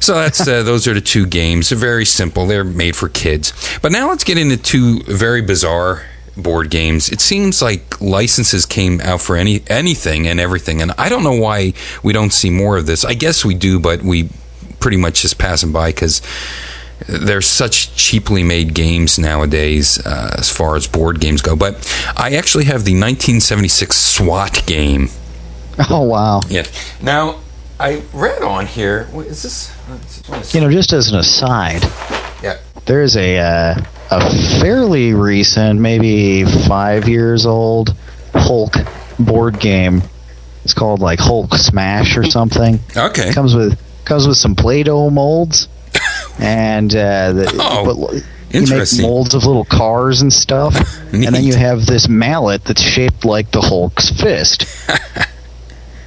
So that's uh, [laughs] those are the two games. They're very simple. They're made for kids. But now let's get into two very bizarre board games. It seems like licenses came out for any anything and everything, and I don't know why we don't see more of this. I guess we do, but we pretty much just pass them by because there's such cheaply made games nowadays uh, as far as board games go. But I actually have the 1976 SWAT game. [laughs] Oh wow! Yeah. Now I read on here. Is this? You know, just as an aside, Yeah. there's a uh, a fairly recent, maybe five years old Hulk board game. It's called like Hulk Smash or something. Okay. It comes with comes with some Play-Doh molds, [laughs] and uh, the, Oh, but you make molds of little cars and stuff, [laughs] and then you have this mallet that's shaped like the Hulk's fist. [laughs]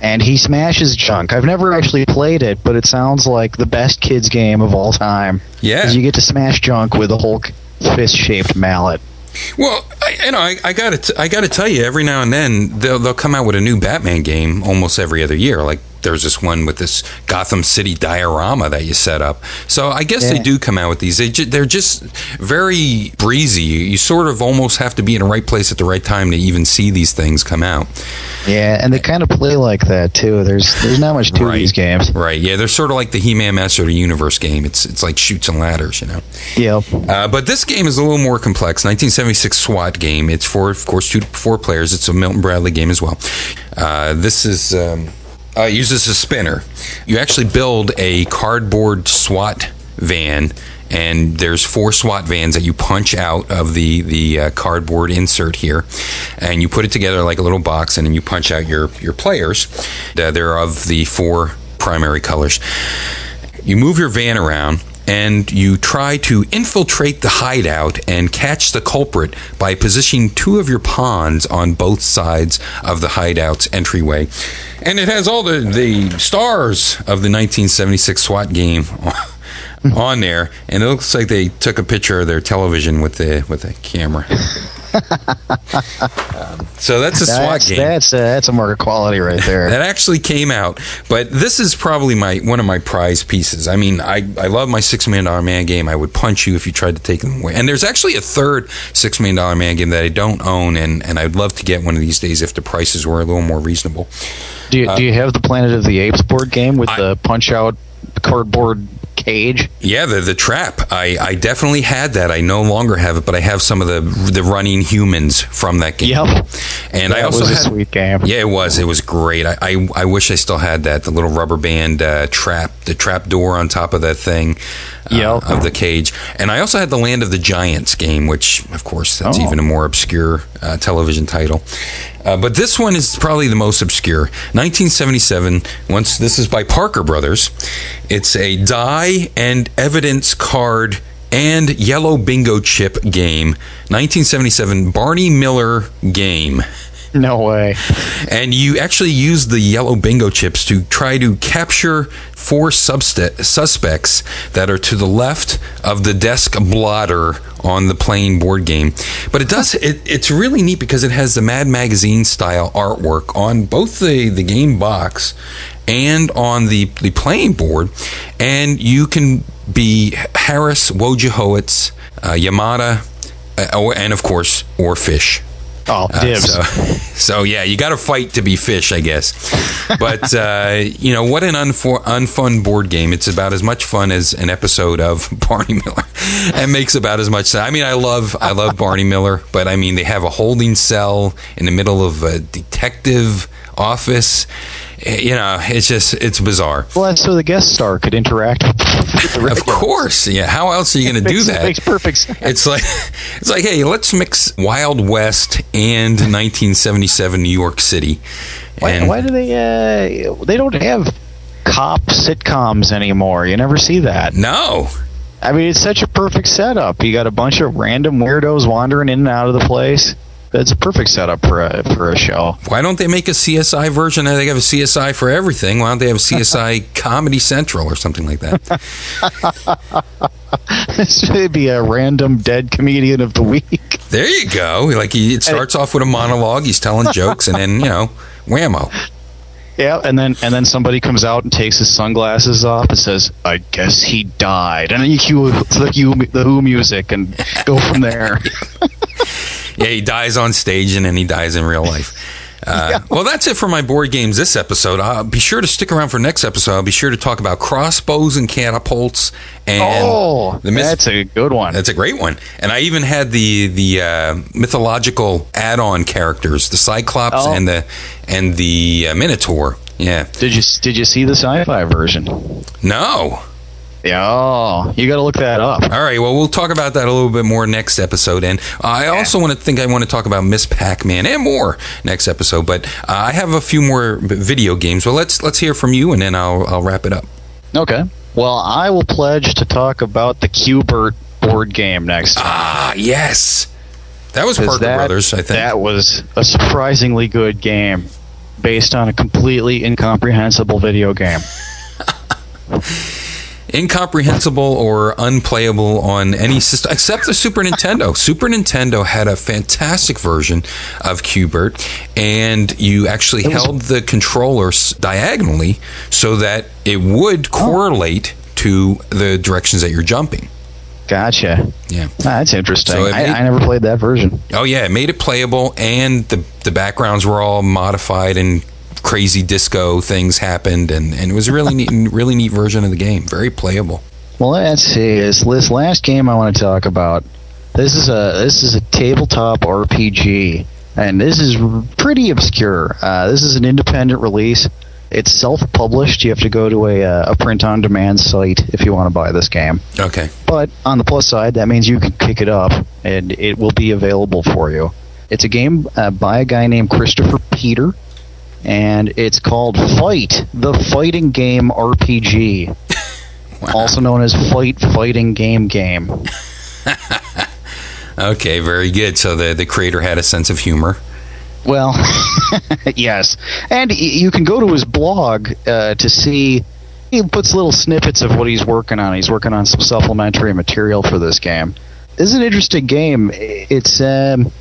And he smashes junk. I've never actually played it, but it sounds like the best kids game of all time. Yeah, you get to smash junk with a Hulk fist-shaped mallet. Well, I, you know, I, I got to I got to tell you, every now and then they'll they'll come out with a new Batman game almost every other year. Like there's this one with this Gotham City diorama that you set up. So I guess they do come out with these. They ju- they're just very breezy. You, you sort of almost have to be in the right place at the right time to even see these things come out. Yeah, and they kind of play like that too. There's there's not much to Right. these games. Right? Yeah, they're sort of like the He-Man Master of the Universe game. It's it's like Chutes and Ladders, you know. Yep. Uh, but this game is a little more complex. 1976 SWAT game. It's for, of course, two to four players. It's a Milton Bradley game as well. Uh, this is um, uh, uses a spinner. You actually build a cardboard SWAT van, and there's four SWAT vans that you punch out of the the uh, cardboard insert here, and you put it together like a little box, and then you punch out your your players. Uh, they're of the four primary colors you move your van around and you try to infiltrate the hideout and catch the culprit by positioning two of your pawns on both sides of the hideout's entryway. And it has all the, the stars of the 1976 SWAT game [laughs] on there, and it looks like they took a picture of their television with the with a camera. Um, [laughs] so that's a SWAT That's game that's a, that's a market quality right there. [laughs] that actually came out. But this is probably my one of my prize pieces. I mean, I, I love my six million dollar man game. I would punch you if you tried to take them away. And there's actually a third six million dollar man game that I don't own, and, and I'd love to get one of these days if the prices were a little more reasonable. do you, do you have the Planet of the Apes board game with I- the punch out cardboard cage? Yeah, the the trap. I, I definitely had that. I no longer have it, but I have some of the the running humans from that game. Yep. And I also was a had sweet game. Yeah, it was. It was great. I, I, I wish I still had that. The little rubber band uh, trap, the trap door on top of that thing uh, Yep. of the cage. And I also had the Land of the Giants game, which, of course, that's Oh. even a more obscure uh, television title. Uh, but this one is probably the most obscure. 1977. Once this is by Parker Brothers. It's a die and evidence card and yellow bingo chip game. 1977 Barney Miller game No way. and you actually use the yellow bingo chips to try to capture four substa- suspects that are to the left of the desk blotter on the playing board game. But it does it, it's really neat because it has the Mad Magazine style artwork on both the, the game box and on the, the playing board, and you can be Harris, Wojciehowicz, uh, Yamada, uh, or- and of course, or Fish. Oh, Uh, so, [laughs] so yeah, you got to fight to be fish, I guess. [laughs] But uh, you know what an unfor- unfun board game. It's about as much fun as an episode of [laughs] Barney Miller, and makes about as much sense. I mean, I love I love Barney Miller, but I mean they have a holding cell in the middle of a detective office. Eh, You know, it's just it's bizarre. well, that's so the guest star could interact with the Of course, yeah. How else are you going to do that? Makes perfect sense. It's like [laughs] it's like, hey, let's mix Wild West and 1977 New York City. Why, And- why do they? Uh, they don't have cop sitcoms anymore. You never see that. No, I mean, it's such a perfect setup. You got a bunch of random weirdos wandering in and out of the place. That's a perfect setup for a for a show. why don't they make a CSI version? They have a CSI for everything. Why don't they have a CSI [laughs] Comedy Central or something like that? [laughs] this would be a random dead comedian of the week. There you go. Like he, it starts off with a monologue. He's telling [laughs] jokes, and then you know, whammo. Yeah, and then and then somebody comes out and takes his sunglasses off and says, "I guess he died," and then you cue the Who, the Who music and go from there. Yeah, he dies on stage, and then he dies in real life. [laughs] Uh, Well, that's it for my board games this episode. Uh, be sure to stick around for next episode. I'll be sure to talk about crossbows and catapults and oh, the mis- that's a good one. That's a great one. And I even had the the uh, mythological add-on characters, the Cyclops Oh. and the and the uh, Minotaur. Yeah. Did you did you see the sci-fi version? No. Yeah, oh, you got to look that up. All right. Well, we'll talk about that a little bit more next episode. And uh, I also want to think I want to talk about Ms. Pac-Man and more next episode. But uh, I have a few more video games. Well, let's let's hear from you, and then I'll I'll wrap it up. Okay. Well, I will pledge to talk about the Qbert board game next time. Ah, yes. That was Parker that, Brothers, I think. That was a surprisingly good game based on a completely incomprehensible video game. [laughs] incomprehensible or unplayable on any system except the Super Nintendo. [laughs] Super Nintendo had a fantastic version of Qbert, and you actually was- held the controllers diagonally so that it would Oh. correlate to the directions that you're jumping. Gotcha. Yeah. Ah, that's interesting. So it I, I never played that version. Oh yeah, it made it playable, and the the backgrounds were all modified and crazy disco things happened, and, and it was a really neat, [laughs] really neat version of the game. Very playable. Well, let's see. This, this last game I want to talk about. This is a this is a tabletop RPG, and this is pretty obscure. Uh, this is an independent release. It's self-published. You have to go to a, uh, a print-on-demand site if you want to buy this game. Okay. But on the plus side, that means you can pick it up and it will be available for you. It's a game uh, by a guy named Christopher Peter, and it's called Fight, the Fighting Game RPG. [laughs] also known as Fight Fighting Game Game. [laughs] Okay, very good. So the the creator had a sense of humor. Well, [laughs] yes, and y- you can go to his blog uh, to see. He puts little snippets of what he's working on. He's working on some supplementary material for this game. This is an interesting game. It's um,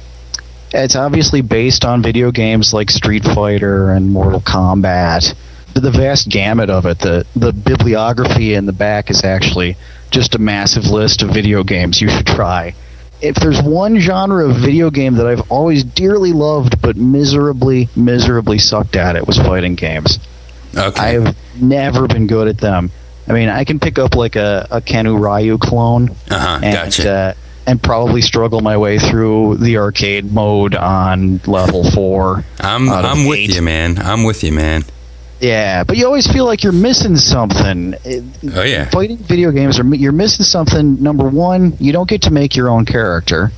it's obviously based on video games like Street Fighter and Mortal Kombat. The vast gamut of it. The the bibliography in the back is actually just a massive list of video games you should try if there's one genre of video game that I've always dearly loved but miserably, miserably sucked at, it was fighting games. Okay. I've never been good at them. I mean, I can pick up like a, a Kenu Ryu clone Uh-huh, and gotcha. uh, and probably struggle my way through the arcade mode on level four. I'm I'm with eight. you, man. I'm with you, man. Yeah, but you always feel like you're missing something. Oh yeah. Fighting video games are you're missing something. Number one, you don't get to make your own character.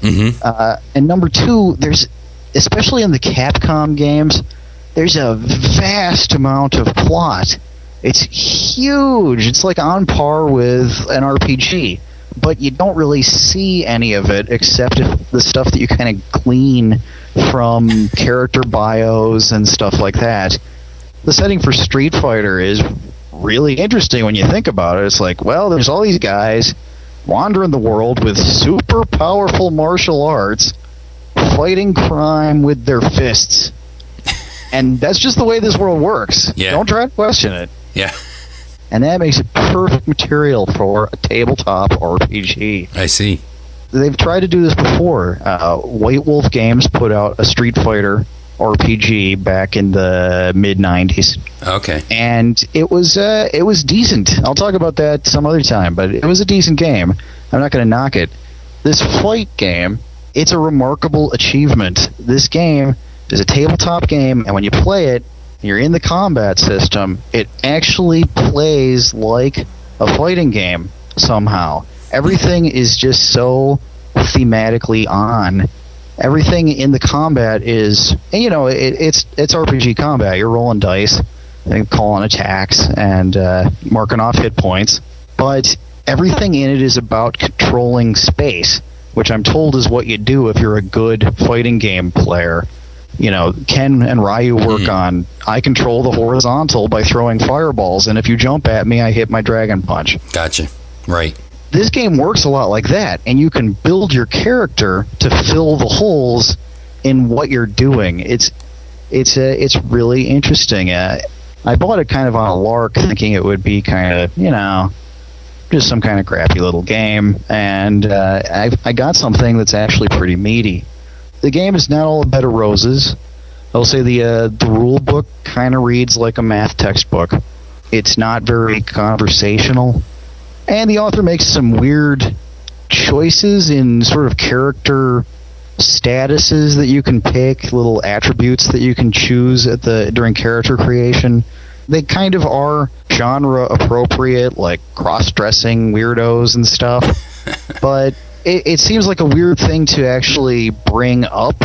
mm-hmm. Uh, and number two, there's especially in the Capcom games, there's a vast amount of plot. It's huge. It's like on par with an RPG, but you don't really see any of it except if the stuff that you kind of glean from character bios and stuff like that. The setting for Street Fighter is really interesting when you think about it. It's like, well, there's all these guys wandering the world with super powerful martial arts, fighting crime with their fists. And that's just the way this world works. Yeah. Don't try to question it. Yeah. And that makes it perfect material for a tabletop RPG. I see. They've tried to do this before. Uh, White Wolf Games put out a Street Fighter RPG back in the mid 90s Okay. and it was uh, it was decent. I'll talk about that some other time, but it was a decent game. I'm not going to knock it. This fight game, it's a remarkable achievement. This game is a tabletop game, and when you play it, you're in the combat system. It actually plays like a fighting game somehow. Everything is just so thematically on everything in the combat is you know it, it's it's RPG combat. You're rolling dice, and calling attacks, and uh, marking off hit points. But everything in it is about controlling space, which I'm told is what you do if you're a good fighting game player. You know, Ken and Ryu work Hmm. on I control the horizontal by throwing fireballs, and if you jump at me, I hit my dragon punch Gotcha. Right. this game works a lot like that, and you can build your character to fill the holes in what you're doing. It's it's uh, it's really interesting. Uh, I bought it kind of on a lark, thinking it would be kind of you know just some kind of crappy little game, and uh, I I got something that's actually pretty meaty. The game is not all a bed of roses. I'll say the uh, the rule book kind of reads like a math textbook. It's not very conversational and the author makes some weird choices in sort of character statuses that you can pick, little attributes that you can choose at the during character creation. They kind of are genre appropriate, like cross-dressing weirdos and stuff. [laughs] but it, it seems like a weird thing to actually bring up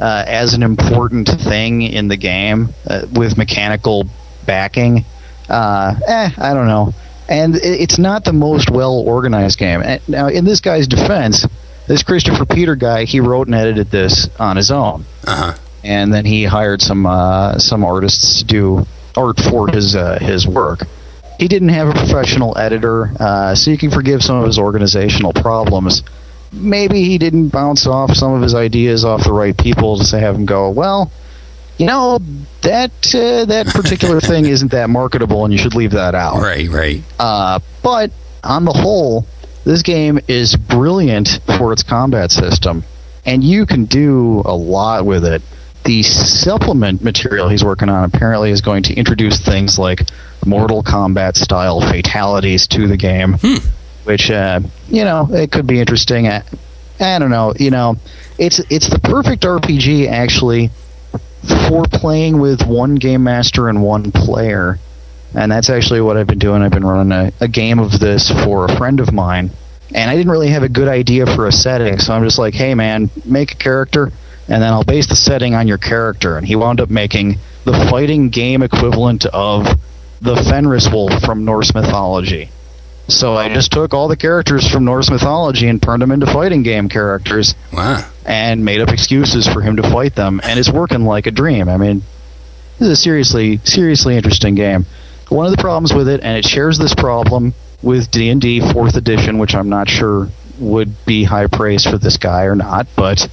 uh, as an important thing in the game uh, with mechanical backing. Uh, eh, I don't know. And it, it's not the most well organized game. And now, in this guy's defense, this Christopher Peter guy, he wrote and edited this on his own, Uh huh. and then he hired some uh, some artists to do art for his uh, his work. He didn't have a professional editor, uh, so you can forgive some of his organizational problems. Maybe he didn't bounce off some of his ideas off the right people to have him go, well, you know, that uh, that particular [laughs] thing isn't that marketable, and you should leave that out. Right. Right. Uh, but on the whole, this game is brilliant for its combat system, and you can do a lot with it. The supplement material he's working on apparently is going to introduce things like Mortal Kombat style fatalities to the game, which uh, you know it could be interesting. I, I don't know. You know, it's it's the perfect RPG actually for playing with one game master and one player and that's actually what I've been doing. I've been running a, a game of this for a friend of mine, and I didn't really have a good idea for a setting, so I'm just like, hey man, make a character, and then I'll base the setting on your character. And he wound up making the fighting game equivalent of the Fenris wolf from Norse mythology. So I just took all the characters from Norse mythology and turned them into fighting game characters Wow. and made up excuses for him to fight them, and it's working like a dream. I mean, this is a seriously, seriously interesting game. One of the problems with it, and it shares this problem with D and D Fourth Edition, which I'm not sure would be high praise for this guy or not, but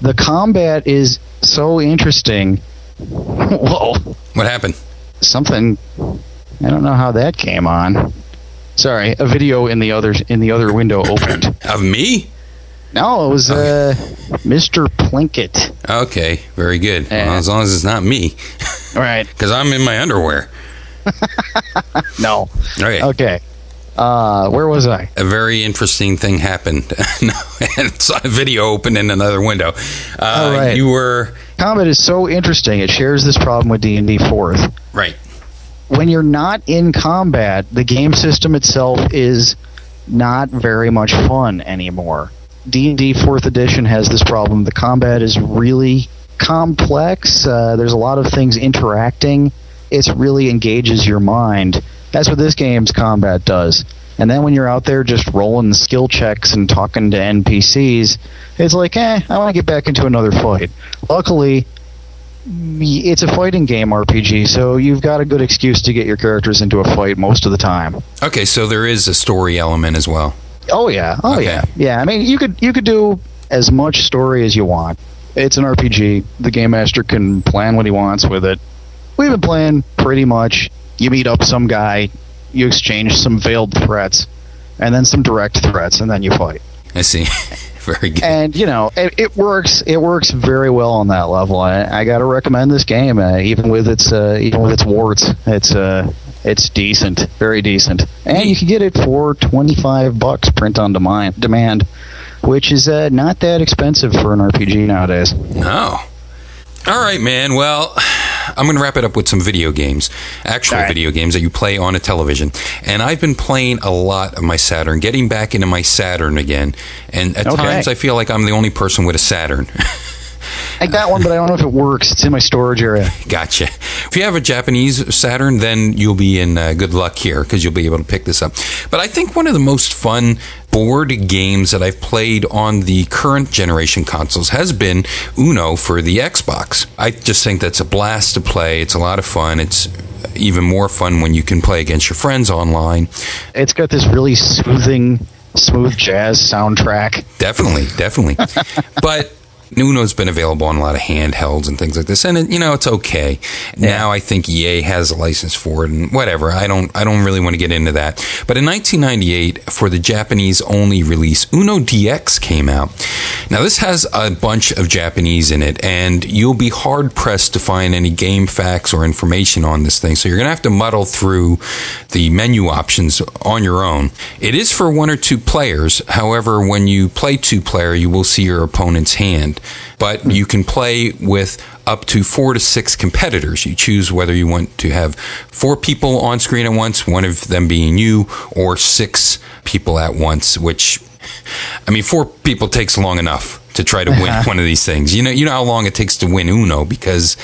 the combat is so interesting. [laughs] Whoa, What happened? something. I don't know how that came on. Sorry, a video in the other in the other window opened. [laughs] Of me? No, it was uh, Mr. Plinkett. Okay, very good. Well, as long as it's not me, All [laughs] right. because I'm in my underwear. No. Okay. Okay. Uh, where was I? A very interesting thing happened. [laughs] and saw a video open in another window. Uh, Oh, right. You were Combat is so interesting. It shares this problem with D and D Fourth. right. When you're not in combat, the game system itself is not very much fun anymore. D and D Fourth Edition has this problem. The combat is really complex. Uh, there's a lot of things interacting. It really engages your mind. That's what this game's combat does. And then when you're out there just rolling skill checks and talking to NPCs, it's like, eh, I want to get back into another fight. Luckily, it's a fighting game RPG, so you've got a good excuse to get your characters into a fight most of the time. Okay, so there is a story element as well. Oh yeah, oh Okay. yeah, yeah. I mean, you could you could do as much story as you want. It's an RPG. The game master can plan what he wants with it. We've been playing pretty much. You meet up some guy, you exchange some veiled threats, and then some direct threats, and then you fight. I see. [laughs] very good. And you know, it, it works. It works very well on that level. I, I got to recommend this game, uh, even with its uh, even with its warts. It's uh, it's decent, very decent, and you can get it for twenty five bucks print on demand, demand, which is uh, not that expensive for an RPG nowadays. No. All right, man. Well, I'm going to wrap it up with some video games, actual right. video games that you play on a television. And I've been playing a lot of my Saturn, getting back into my Saturn again. And at Okay. times I feel like I'm the only person with a Saturn. [laughs] I got one, but I don't know if it works. It's in my storage area. Gotcha. If you have a Japanese Saturn, then you'll be in uh, good luck here because you'll be able to pick this up. But I think one of the most fun board games that I've played on the current generation consoles has been Uno for the Xbox. I just think that's a blast to play. It's a lot of fun. It's even more fun when you can play against your friends online. It's got this really soothing, smooth jazz soundtrack. Definitely, definitely. [laughs] but Uno's been available on a lot of handhelds and things like this, and it, you know it's okay. Now I think EA has a license for it, and whatever. I don't, I don't really want to get into that. But in 1998, for the Japanese only release, Uno DX came out. Now this has a bunch of Japanese in it, and you'll be hard pressed to find any game facts or information on this thing. So you're gonna have to muddle through the menu options on your own. It is for one or two players. However, when you play two player, you will see your opponent's hand. But you can play with up to four to six competitors. You choose whether you want to have four people on screen at once, one of them being you, or six people at once, which I mean, four people takes long enough to try to win [laughs] one of these things. You know, you know how long it takes to win Uno because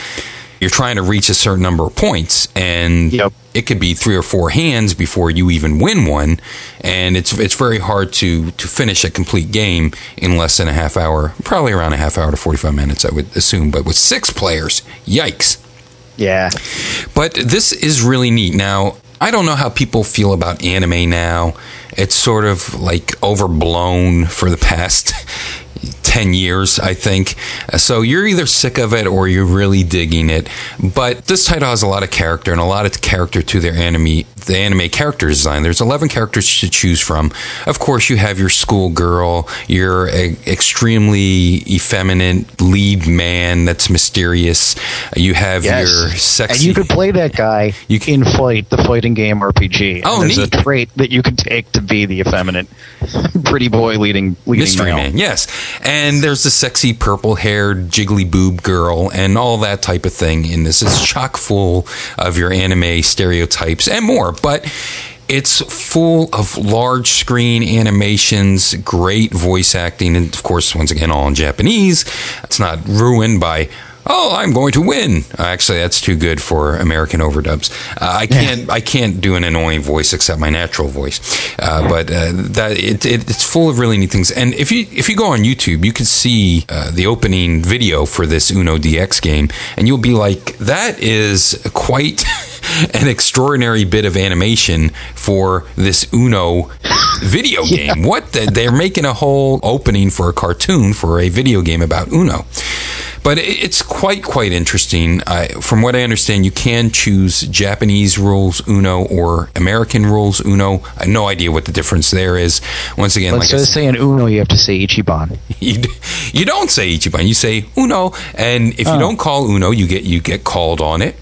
you're trying to reach a certain number of points, and Yep. it could be three or four hands before you even win one, and it's it's very hard to to finish a complete game in less than a half hour, probably around a half hour to forty five minutes, I would assume. But with six players, yikes! Yeah. But this is really neat. Now, I don't know how people feel about anime now. It's sort of like overblown for the past 10 years, I think. So you're either sick of it or you're really digging it. But this title has a lot of character and a lot of character to their anime, the anime character design. There's 11 characters to choose from. Of course, you have your schoolgirl, your extremely effeminate lead man that's mysterious. You have Yes. your sexy. And you could play that guy You can fight the fighting game RPG. Oh, and there's neat. a trait that you can take to be the effeminate [laughs] pretty boy leading leading Mystery male. Man, yes. And there's the sexy purple haired jiggly boob girl and all that type of thing in this. It's chock full of your anime stereotypes and more, but it's full of large screen animations, great voice acting, and of course, once again, all in Japanese. It's not ruined by oh, I'm going to win. Actually, that's too good for American overdubs. Uh, I can't I can't do an annoying voice except my natural voice. Uh, but uh, that it, it, it's full of really neat things. And if you if you go on YouTube, you can see uh, the opening video for this Uno DX game, and you'll be like, that is quite. [laughs] [laughs] an extraordinary bit of animation for this Uno video [laughs] game. What the, they're making a whole opening for a cartoon for a video game about Uno. But it's quite quite interesting. I, from what I understand, you can choose Japanese rules Uno or American rules Uno. I have no idea what the difference there is. Once again, Let's like just say in Uno, you have to say Ichiban. [laughs] you, you don't say Ichiban, you say Uno, and if you Oh. don't call Uno, you get you get called on it.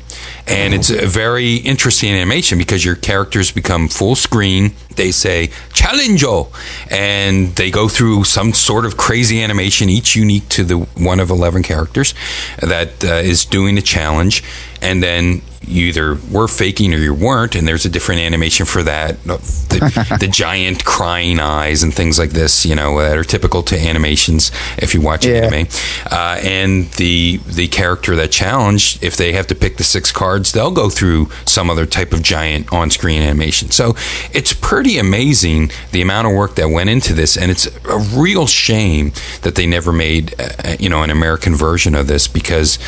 And it's a very interesting animation because your characters become full screen. They say "Challengo," and they go through some sort of crazy animation, each unique to the one of eleven characters that uh, is doing the challenge. And then you either were faking or you weren't, and there's a different animation for that. The, [laughs] the giant crying eyes and things like this, you know, that are typical to animations if you watch Yeah. anime. Uh, and the the character that challenged, if they have to pick the six cards, they'll go through some other type of giant on-screen animation. So it's pretty amazing the amount of work that went into this, and it's a real shame that they never made, uh, you know, an American version of this because.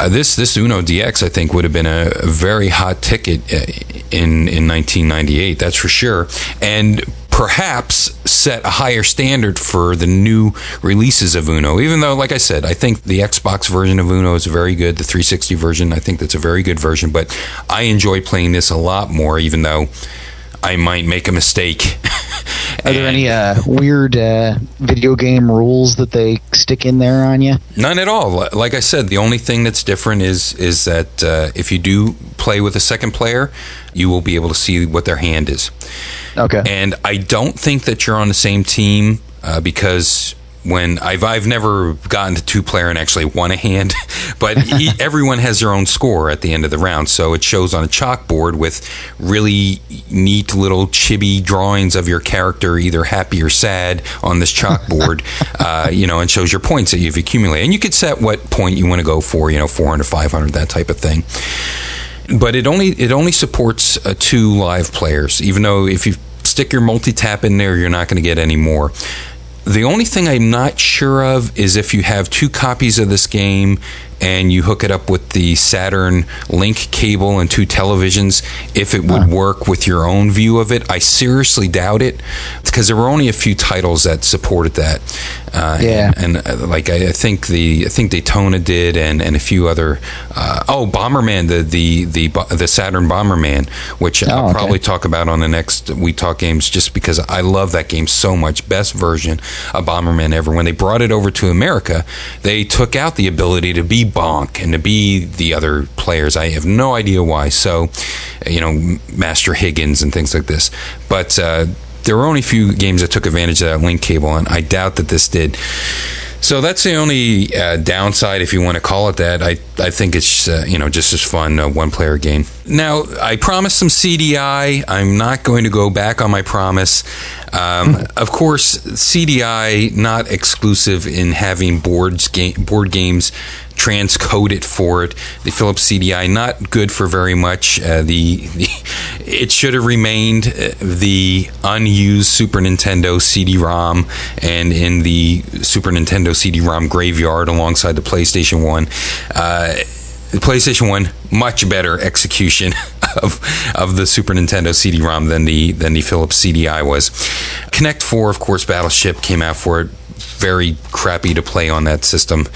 Uh, this this Uno DX I think would have been a, a very hot ticket uh, in in 1998. That's for sure, and perhaps set a higher standard for the new releases of Uno. Even though, like I said, I think the Xbox version of Uno is very good. The 360 version, I think that's a very good version. But I enjoy playing this a lot more, even though I might make a mistake. [laughs] Are there any uh, weird uh, video game rules that they stick in there on you? None at all. Like I said, the only thing that's different is is that uh, if you do play with a second player, you will be able to see what their hand is. Okay. And I don't think that you're on the same team uh, because when I've I've never gotten to two player and actually won a hand, [laughs] but he, [laughs] everyone has their own score at the end of the round, so it shows on a chalkboard with really neat little chibi drawings of your character, either happy or sad, on this chalkboard, [laughs] uh, you know, and shows your points that you've accumulated, and you could set what point you want to go for, you know, 400, 500, that type of thing but it only it only supports uh, two live players. Even though if you stick your multi tap in there, you're not going to get any more. The only thing I'm not sure of is if you have two copies of this game and you hook it up with the Saturn link cable and two televisions, if it would work with your own view of it. I seriously doubt it because there were only a few titles that supported that. Uh, Yeah. and, and, uh, like I, I think the I think Daytona did, and, and a few other. Uh, oh, Bomberman, the the the the Saturn Bomberman, which Oh, I'll okay. probably talk about on the next We Talk Games, just because I love that game so much. Best version of Bomberman ever. When they brought it over to America, they took out the ability to be Bonk and to be the other players. I have no idea why. So, you know, Master Higgins and things like this, but. Uh, there were only a few games that took advantage of that link cable, and I doubt that this did. So that's the only uh, downside, if you want to call it that. I, I think it's uh, you know just as fun a one player game. Now I promised some CDI. I'm not going to go back on my promise. Um, of course, CDI not exclusive in having boards game board games transcoded for it. The Philips CDI not good for very much. Uh, the, the [laughs] it should have remained uh, the unused Super Nintendo CD-ROM and in the Super Nintendo CD-ROM graveyard alongside the PlayStation One. Uh, the PlayStation One much better execution [laughs] [laughs] of of the Super Nintendo CD-ROM than the than the Philips CDI was. Connect Four, of course, Battleship came out for it. Very crappy to play on that system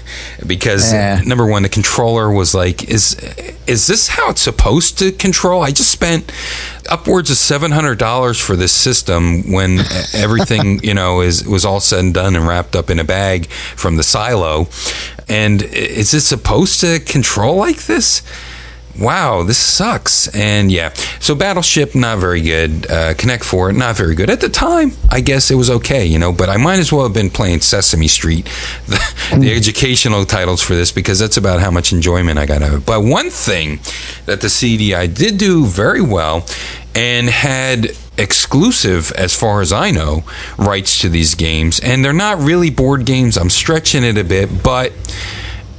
[laughs] because number one, the controller was like, is is this how it's supposed to control? I just spent upwards of seven hundred dollars for this system when [laughs] everything you know is was all said and done and wrapped up in a bag from the silo. And is it supposed to control like this? Wow, this sucks. And yeah, so Battleship not very good. Uh, Connect Four not very good at the time. I guess it was okay, you know. But I might as well have been playing Sesame Street, [laughs] the, the educational titles for this because that's about how much enjoyment I got out of it. But one thing that the CDI did do very well and had exclusive, as far as I know, rights to these games, and they're not really board games. I'm stretching it a bit, but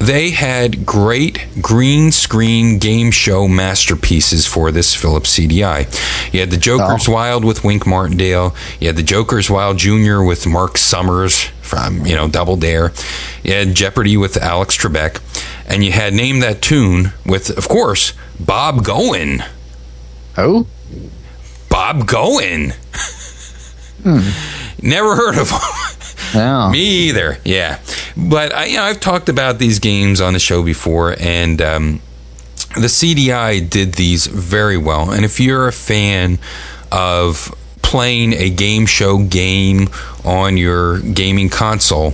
they had great green screen game show masterpieces for this Philips CDI. You had the Joker's Oh. Wild with Wink Martindale. You had the Joker's Wild Jr. with Mark Summers from, you know, Double Dare. You had Jeopardy with Alex Trebek. And you had Name That Tune with, of course, Bob Goen. Oh, Bob Goen. Hmm. Never heard of him. [laughs] Me either. Yeah, but I, you know, I've talked about these games on the show before, and um, the CDI did these very well. And if you're a fan of playing a game show game on your gaming console,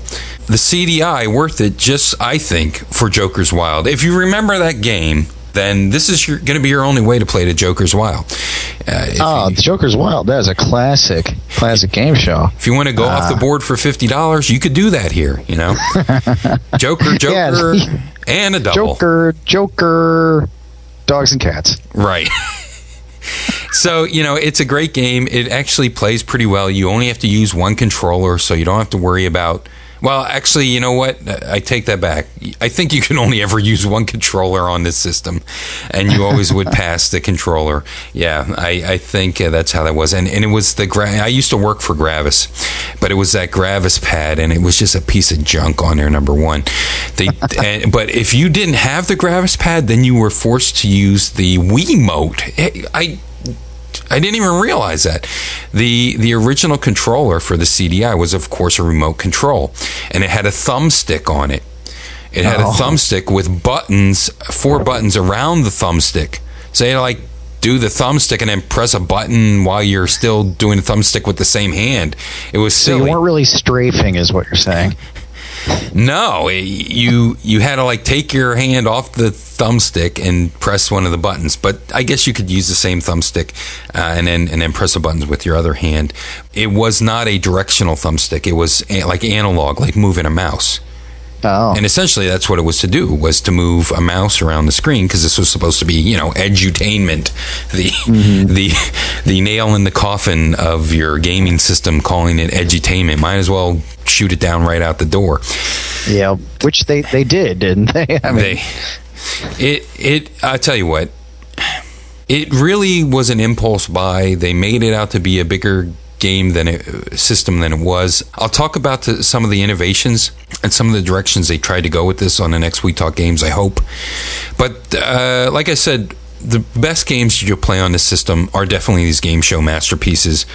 the CDI worth it. Just I think for Joker's Wild. If you remember that game. Then this is going to be your only way to play the Joker's Wild. Uh, Oh, you- the Joker's Wild. That is a classic, classic game show. if you want to go off the board for fifty dollars, you could do that here. You know, [laughs] Joker, Joker, Yeah. [laughs] and a double. Joker, Joker, dogs and cats. Right. [laughs] so you know, it's a great game. It actually plays pretty well. You only have to use one controller, so you don't have to worry about. Well, actually, you know what? I take that back. I think you can only ever use one controller on this system, and you always would [laughs] pass the controller. Yeah, I, I think uh, that's how that was. And and it was the gra- I used to work for Gravis, but it was that Gravis pad, and it was just a piece of junk on there. Number one, they. [laughs] and, but if you didn't have the Gravis pad, then you were forced to use the Wiimote. I I didn't even realize that. The the original controller for the CDI was of course a remote control and it had a thumbstick on it. It had Oh. a thumbstick with buttons, four buttons around the thumbstick. So you like do the thumbstick and then press a button while you're still doing the thumbstick with the same hand. It was silly. So you weren't really strafing, is what you're saying. [laughs] No, it- you you had to like take your hand off the thumbstick and press one of the buttons. But I guess you could use the same thumbstick uh, and then and then press the buttons with your other hand. It was not a directional thumbstick. It was a, like analog, like moving a mouse. Oh, And essentially, that's what it was to do was to move a mouse around the screen because this was supposed to be, you know, edutainment, the the the nail in the coffin of your gaming system, calling it edutainment. Might as well shoot it down right out the door. yeah. Which they they did, didn't they? [laughs] I mean, they it it I tell you what it really was an impulse buy they made it out to be a bigger game than it system than it was I'll talk about the, some of the innovations and some of the directions they tried to go with this on the next we talk games I hope but uh, like I said the best games you'll play on this system are definitely these game show masterpieces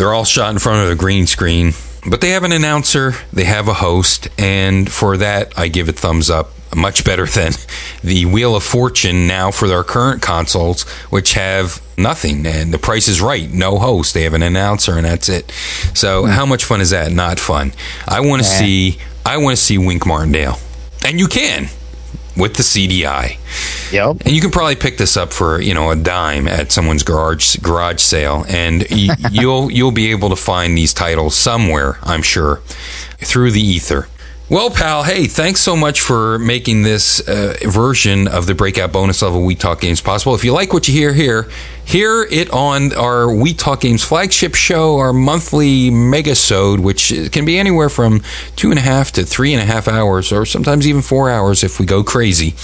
they're all shot in front of a green screen, but they have an announcer, they have a host, and for that, I give it thumbs up. Much better [laughs] than the Wheel of Fortune now for their current consoles, which have nothing. And the price is right. No host. They have an announcer, and that's it. So, hmm. how much fun is that? Not fun. I want to Nah. see. I want to see Wink Martindale, and you can with the CDI. Yep. And you can probably pick this up for you know a dime at someone's garage garage sale, and y- [laughs] you'll you'll be able to find these titles somewhere, I'm sure, through the ether. Well, pal, hey, thanks so much for making this uh, version of the Breakout bonus level We Talk Games possible. If you like what you hear here, hear it on our We Talk Games flagship show, our monthly megasode, which can be anywhere from two and a half to three and a half hours, or sometimes even four hours if we go crazy.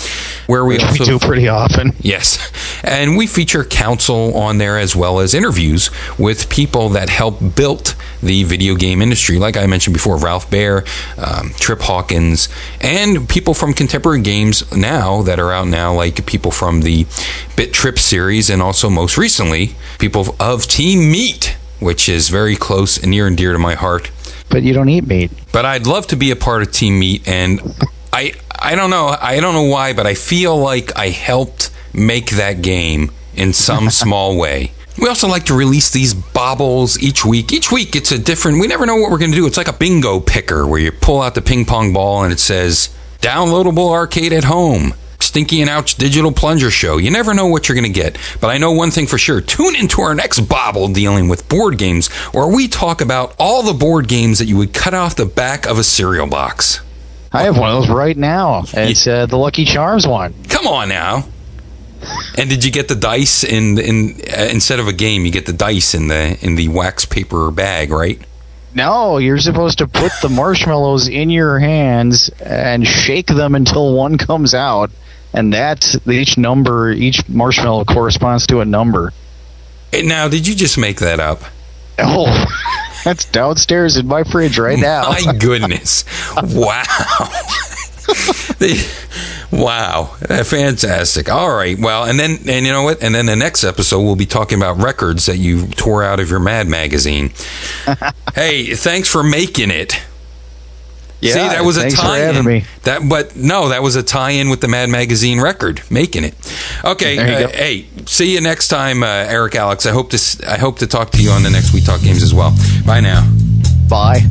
Where we We also do pretty often. Yes. And we feature counsel on there as well as interviews with people that help build the video game industry. Like I mentioned before, Ralph Baer, um, Trip Hawkins, and people from contemporary games now that are out now, like people from the Bit Trip series, and also most recently, people of Team Meat, which is very close and near and dear to my heart But you don't eat meat. but I'd love to be a part of Team Meat, and I I don't know I don't know why, but I feel like I helped make that game in some [laughs] small way. We also like to release these baubles each week. Each week it's a different. We never know what we're going to do. It's like a bingo picker where you pull out the ping pong ball and it says downloadable arcade at home. Stinky and Ouch Digital Plunger Show. You never know what you're going to get. But I know one thing for sure. Tune into our next Bobble dealing with board games, where we talk about all the board games that you would cut off the back of a cereal box. I have one of those right now. [laughs] It's uh, the Lucky Charms one. Come on now. And did you get the dice in in uh, instead of a game? You get the dice in the in the wax paper bag, right? No, you're supposed to put the marshmallows in your hands and shake them until one comes out, and that each number. Each marshmallow corresponds to a number. Now, did you just make that up? Oh, [laughs] that's downstairs in my fridge right now. My [laughs] goodness! wow. [laughs] The- wow, Uh, fantastic. All right, well, and then and you know what? And then the next episode we'll be talking about records that you tore out of your Mad magazine. hey, thanks for making it. Yeah, See, that was a tie-in. That, but no, that was a tie-in with the Mad Magazine record, making it. Okay, uh, hey, see you next time, uh, Eric Alex. I hope to s- I hope to talk to you on the next We Talk Games as well. Bye now. Bye.